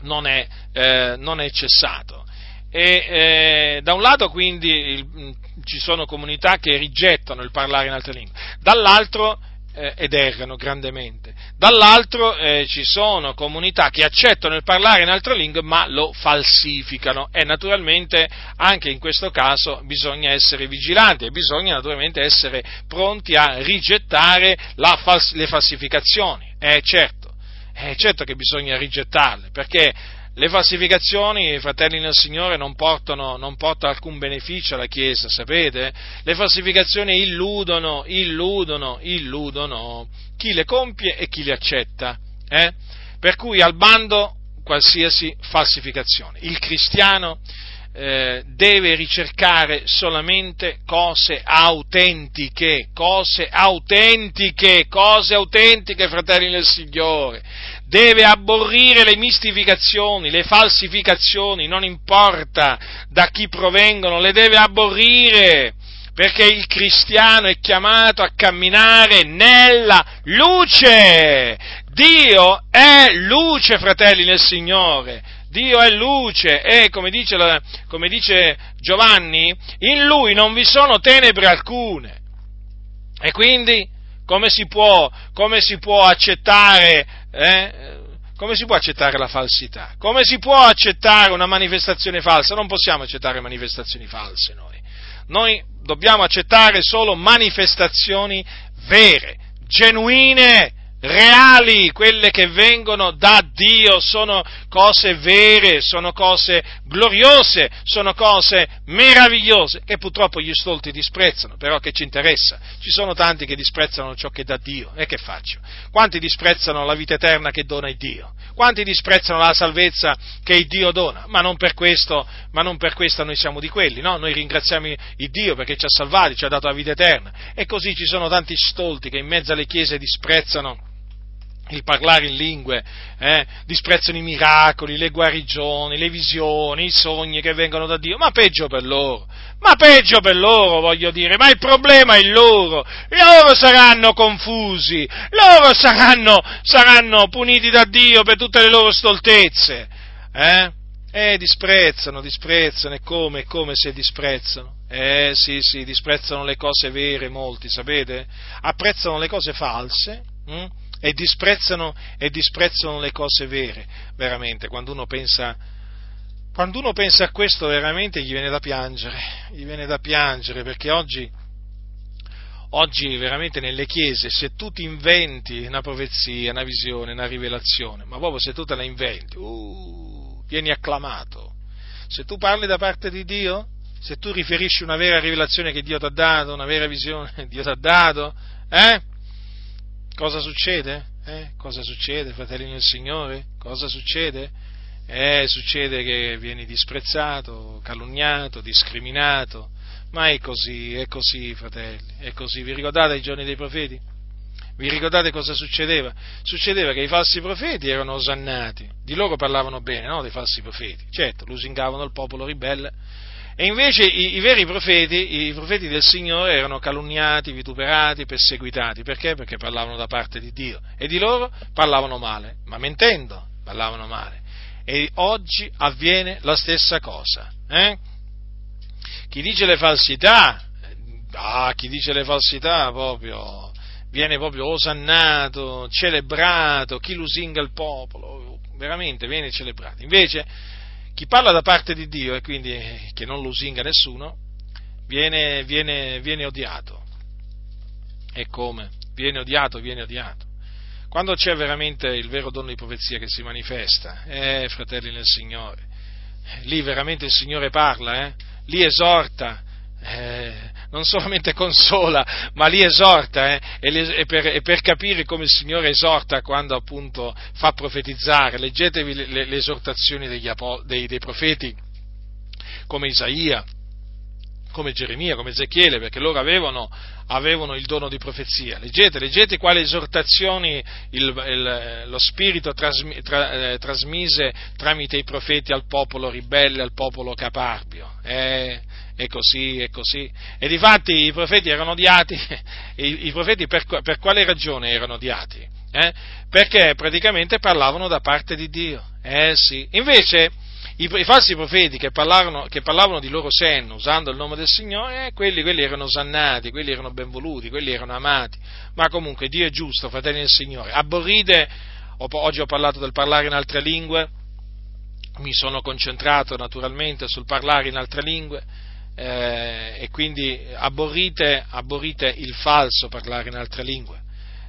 non è, eh, non è cessato. E eh, da un lato quindi il, ci sono comunità che rigettano il parlare in altre lingue, dall'altro eh, ed errano grandemente. Dall'altro eh, ci sono comunità che accettano il parlare in altre lingue ma lo falsificano e naturalmente anche in questo caso bisogna essere vigilanti e bisogna naturalmente essere pronti a rigettare fals- le falsificazioni. Eh certo, è certo che bisogna rigettarle perché le falsificazioni, fratelli nel Signore, non portano, non portano, alcun beneficio alla Chiesa, sapete? Le falsificazioni illudono, illudono, illudono chi le compie e chi le accetta. Eh? Per cui al bando qualsiasi falsificazione. Il cristiano eh, deve ricercare solamente cose autentiche, cose autentiche, cose autentiche, fratelli del Signore. Deve abborrire le mistificazioni, le falsificazioni, non importa da chi provengono, le deve abborrire perché il cristiano è chiamato a camminare nella luce. Dio è luce, fratelli nel Signore. Dio è luce e come dice, la, come dice Giovanni, in lui non vi sono tenebre alcune. E quindi come si può, come si può accettare, eh, come si può accettare la falsità? Come si può accettare una manifestazione falsa? Non possiamo accettare manifestazioni false noi. Noi dobbiamo accettare solo manifestazioni vere, genuine, reali, quelle che vengono da Dio, sono cose vere, sono cose gloriose, sono cose meravigliose, che purtroppo gli stolti disprezzano, però che ci interessa? Ci sono tanti che disprezzano ciò che dà Dio, e che faccio? Quanti disprezzano la vita eterna che dona il Dio? Quanti disprezzano la salvezza che il Dio dona? Ma non per questo, non per questo noi siamo di quelli, no? Noi ringraziamo il Dio perché ci ha salvati, ci ha dato la vita eterna. E così ci sono tanti stolti che in mezzo alle chiese disprezzano il parlare in lingue, eh, disprezzano i miracoli, le guarigioni, le visioni, i sogni che vengono da Dio, ma peggio per loro, ma peggio per loro voglio dire, ma il problema è loro, loro saranno confusi, loro saranno, saranno puniti da Dio per tutte le loro stoltezze, eh? E disprezzano, disprezzano, e come, come se disprezzano? Eh sì, sì, disprezzano le cose vere molti, sapete? Apprezzano le cose false, hm? E disprezzano, e disprezzano le cose vere, veramente, quando uno pensa, quando uno pensa a questo veramente gli viene da piangere, gli viene da piangere perché oggi, oggi veramente nelle chiese se tu ti inventi una profezia, una visione, una rivelazione, ma proprio se tu te la inventi, uh, vieni acclamato. Se tu parli da parte di Dio, se tu riferisci una vera rivelazione che Dio ti ha dato, una vera visione che Dio ti ha dato, eh? Cosa succede? Eh? Cosa succede, fratelli del Signore? Cosa succede? Eh, succede che vieni disprezzato, calunniato, discriminato, ma è così, è così, fratelli, è così. Vi ricordate i giorni dei profeti? Vi ricordate cosa succedeva? Succedeva che i falsi profeti erano osannati, di loro parlavano bene, no? Dei falsi profeti. Certo, lusingavano il popolo ribelle, e invece i, i, veri profeti, i profeti del Signore erano calunniati, vituperati, perseguitati. Perché? Perché parlavano da parte di Dio. E di loro parlavano male, ma mentendo parlavano male. E oggi avviene la stessa cosa. Eh? Chi dice le falsità, ah, chi dice le falsità proprio, viene proprio osannato, celebrato, chi lusinga il popolo, veramente viene celebrato. Invece chi parla da parte di Dio e quindi eh, che non lusinga nessuno, viene, viene, viene odiato. E come? Viene odiato, viene odiato. Quando c'è veramente il vero dono di profezia che si manifesta, eh, fratelli nel Signore, lì veramente il Signore parla, eh? lì esorta, eh, non solamente consola, ma li esorta, eh, e, e, per, e, per, capire come il Signore esorta quando appunto fa profetizzare, leggetevi le, le, le esortazioni degli, dei, dei profeti come Isaia, come Geremia, come Ezechiele, perché loro avevano, avevano, il dono di profezia. Leggete, leggete quali esortazioni il, il, lo Spirito trasmi, tra, eh, trasmise tramite i profeti al popolo ribelle, al popolo caparbio. Eh, è così, è così. E difatti i profeti erano odiati, *laughs* i, i profeti per, per, quale ragione erano odiati? Eh? Perché praticamente parlavano da parte di Dio. Eh sì. Invece i, i falsi profeti che parlavano, che parlavano, di loro senno usando il nome del Signore, eh, quelli, quelli, erano osannati, quelli erano benvoluti, quelli erano amati. Ma comunque Dio è giusto, fratelli del Signore. Aborrite, oggi ho parlato del parlare in altre lingue, mi sono concentrato naturalmente sul parlare in altre lingue eh, e quindi aborrite, aborrite, il falso parlare in altre lingue.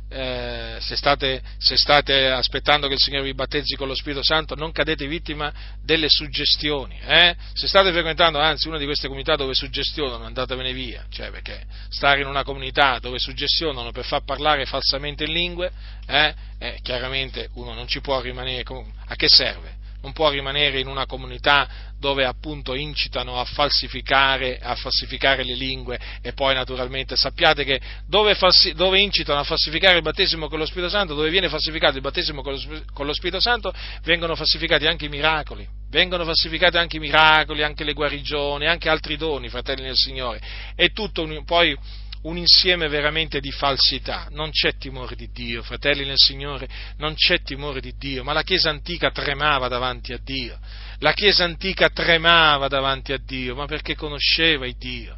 Eh, se, state, se, state, aspettando che il Signore vi battezzi con lo Spirito Santo, non cadete vittima delle suggestioni. Eh? Se state frequentando anzi una di queste comunità dove suggestionano, andatevene via, cioè perché stare in una comunità dove suggestionano per far parlare falsamente in lingue, eh, eh chiaramente uno non ci può rimanere. A che serve? Non può rimanere in una comunità dove appunto incitano a falsificare, a falsificare le lingue e poi naturalmente sappiate che dove, falsi, dove, incitano a falsificare il battesimo con lo Spirito Santo, dove viene falsificato il battesimo con lo, con lo Spirito Santo, vengono falsificati anche i miracoli, vengono falsificati anche i miracoli, anche le guarigioni, anche altri doni, fratelli del Signore. E tutto poi un insieme veramente di falsità. Non c'è timore di Dio, fratelli nel Signore, non c'è timore di Dio, ma la Chiesa antica tremava davanti a Dio. La Chiesa antica tremava davanti a Dio, ma perché conosceva il Dio.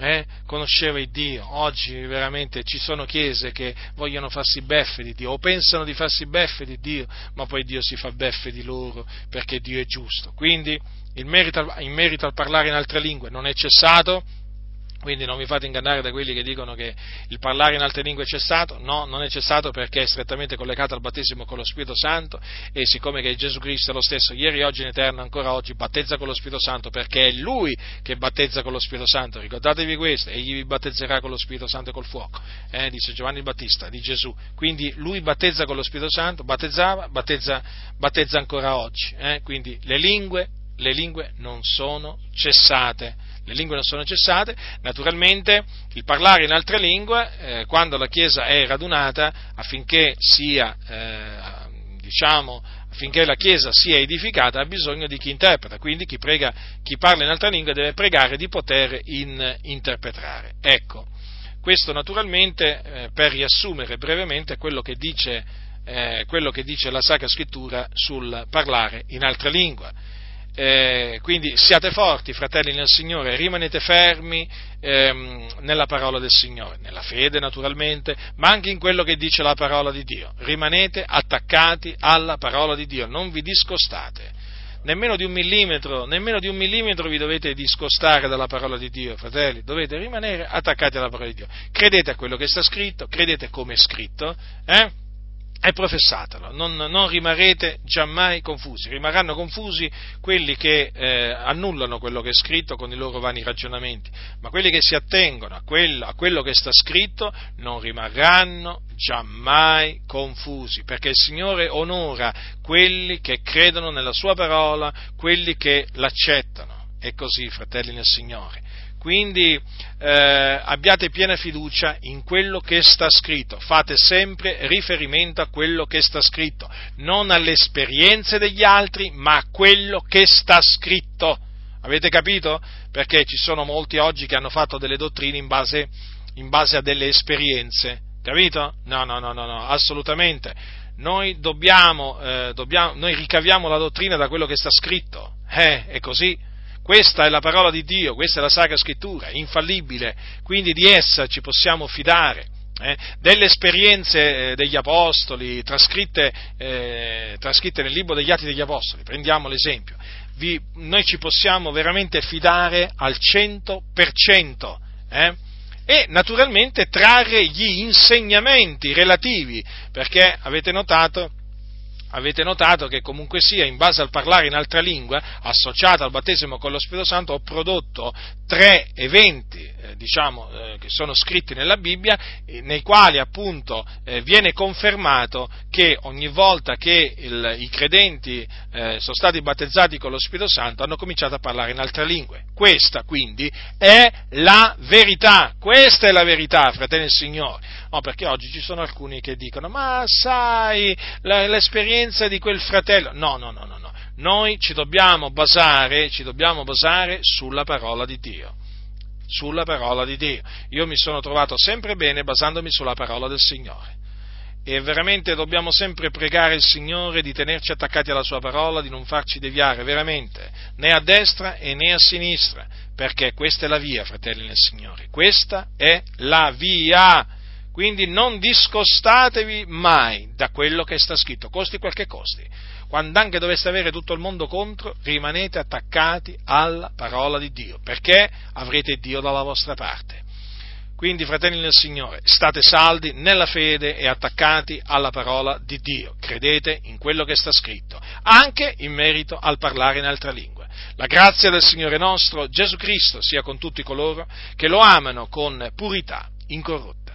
Eh? conosceva il Dio. Oggi veramente ci sono chiese che vogliono farsi beffe di Dio o pensano di farsi beffe di Dio, ma poi Dio si fa beffe di loro perché Dio è giusto. Quindi il merito, in merito al parlare in altre lingue non è cessato, quindi non vi fate ingannare da quelli che dicono che il parlare in altre lingue è cessato, no, non è cessato perché è strettamente collegato al battesimo con lo Spirito Santo e siccome che Gesù Cristo è lo stesso ieri, oggi in eterno, ancora oggi, battezza con lo Spirito Santo perché è Lui che battezza con lo Spirito Santo, ricordatevi questo, egli vi battezzerà con lo Spirito Santo e col fuoco, eh, dice Giovanni Battista, di Gesù, quindi Lui battezza con lo Spirito Santo, battezzava, battezza, battezza ancora oggi, eh, quindi le lingue, le lingue non sono cessate le lingue non sono cessate, naturalmente il parlare in altre lingue, eh, quando la Chiesa è radunata, affinché sia, eh, diciamo, affinché la Chiesa sia edificata, ha bisogno di chi interpreta, quindi chi, prega, chi parla in altre lingue deve pregare di poter in, interpretare. Ecco, questo naturalmente, eh, per riassumere brevemente quello che dice, eh, quello che dice la Sacra Scrittura sul parlare in altre lingue eh, quindi siate forti, fratelli nel Signore, rimanete fermi ehm, nella parola del Signore, nella fede naturalmente, ma anche in quello che dice la parola di Dio. Rimanete attaccati alla parola di Dio, non vi discostate. Nemmeno di un millimetro, nemmeno di un millimetro vi dovete discostare dalla parola di Dio, fratelli, dovete rimanere attaccati alla parola di Dio. Credete a quello che sta scritto, credete come è scritto, eh? E professatelo, non, non, rimarrete giammai confusi, rimarranno confusi quelli che eh, annullano quello che è scritto con i loro vani ragionamenti, ma quelli che si attengono a quello, a quello che sta scritto non rimarranno giammai confusi, perché il Signore onora quelli che credono nella sua parola, quelli che l'accettano. E così, fratelli nel Signore. Quindi eh, abbiate piena fiducia in quello che sta scritto, fate sempre riferimento a quello che sta scritto, non alle esperienze degli altri, ma a quello che sta scritto. Avete capito? Perché ci sono molti oggi che hanno fatto delle dottrine in base, in base a delle esperienze. Capito? No, no, no, no, no assolutamente. Noi, dobbiamo, eh, dobbiamo, noi ricaviamo la dottrina da quello che sta scritto. Eh, è così. Questa è la parola di Dio, questa è la Sacra Scrittura, infallibile, quindi di essa ci possiamo fidare. Eh, delle esperienze eh, degli Apostoli trascritte, eh, trascritte, nel libro degli Atti degli Apostoli, prendiamo l'esempio, Vi, noi ci possiamo veramente fidare al 100%. Eh? e naturalmente trarre gli insegnamenti relativi, perché avete notato avete notato che comunque sia, in base al parlare in altra lingua, associato al battesimo con lo Spirito Santo, ho prodotto tre eventi, eh, diciamo, eh, che sono scritti nella Bibbia, eh, nei quali appunto eh, viene confermato che ogni volta che il, i credenti eh, sono stati battezzati con lo Spirito Santo hanno cominciato a parlare in altre lingue. Questa quindi è la verità, questa è la verità, fratelli del Signore. No, perché oggi ci sono alcuni che dicono, ma sai, l'esperienza di quel fratello. No, no, no, no, no. Noi ci dobbiamo basare, ci dobbiamo basare sulla parola di Dio. Sulla parola di Dio. Io mi sono trovato sempre bene basandomi sulla parola del Signore. E veramente dobbiamo sempre pregare il Signore di tenerci attaccati alla Sua parola, di non farci deviare veramente né a destra e né a sinistra, perché questa è la via, fratelli nel Signore. Questa è la via quindi non discostatevi mai da quello che sta scritto, costi quel che costi. Quando anche doveste avere tutto il mondo contro, rimanete attaccati alla parola di Dio, perché avrete Dio dalla vostra parte. Quindi, fratelli del Signore, state saldi nella fede e attaccati alla parola di Dio. Credete in quello che sta scritto, anche in merito al parlare in altra lingua. La grazia del Signore nostro Gesù Cristo sia con tutti coloro che lo amano con purità incorrotta.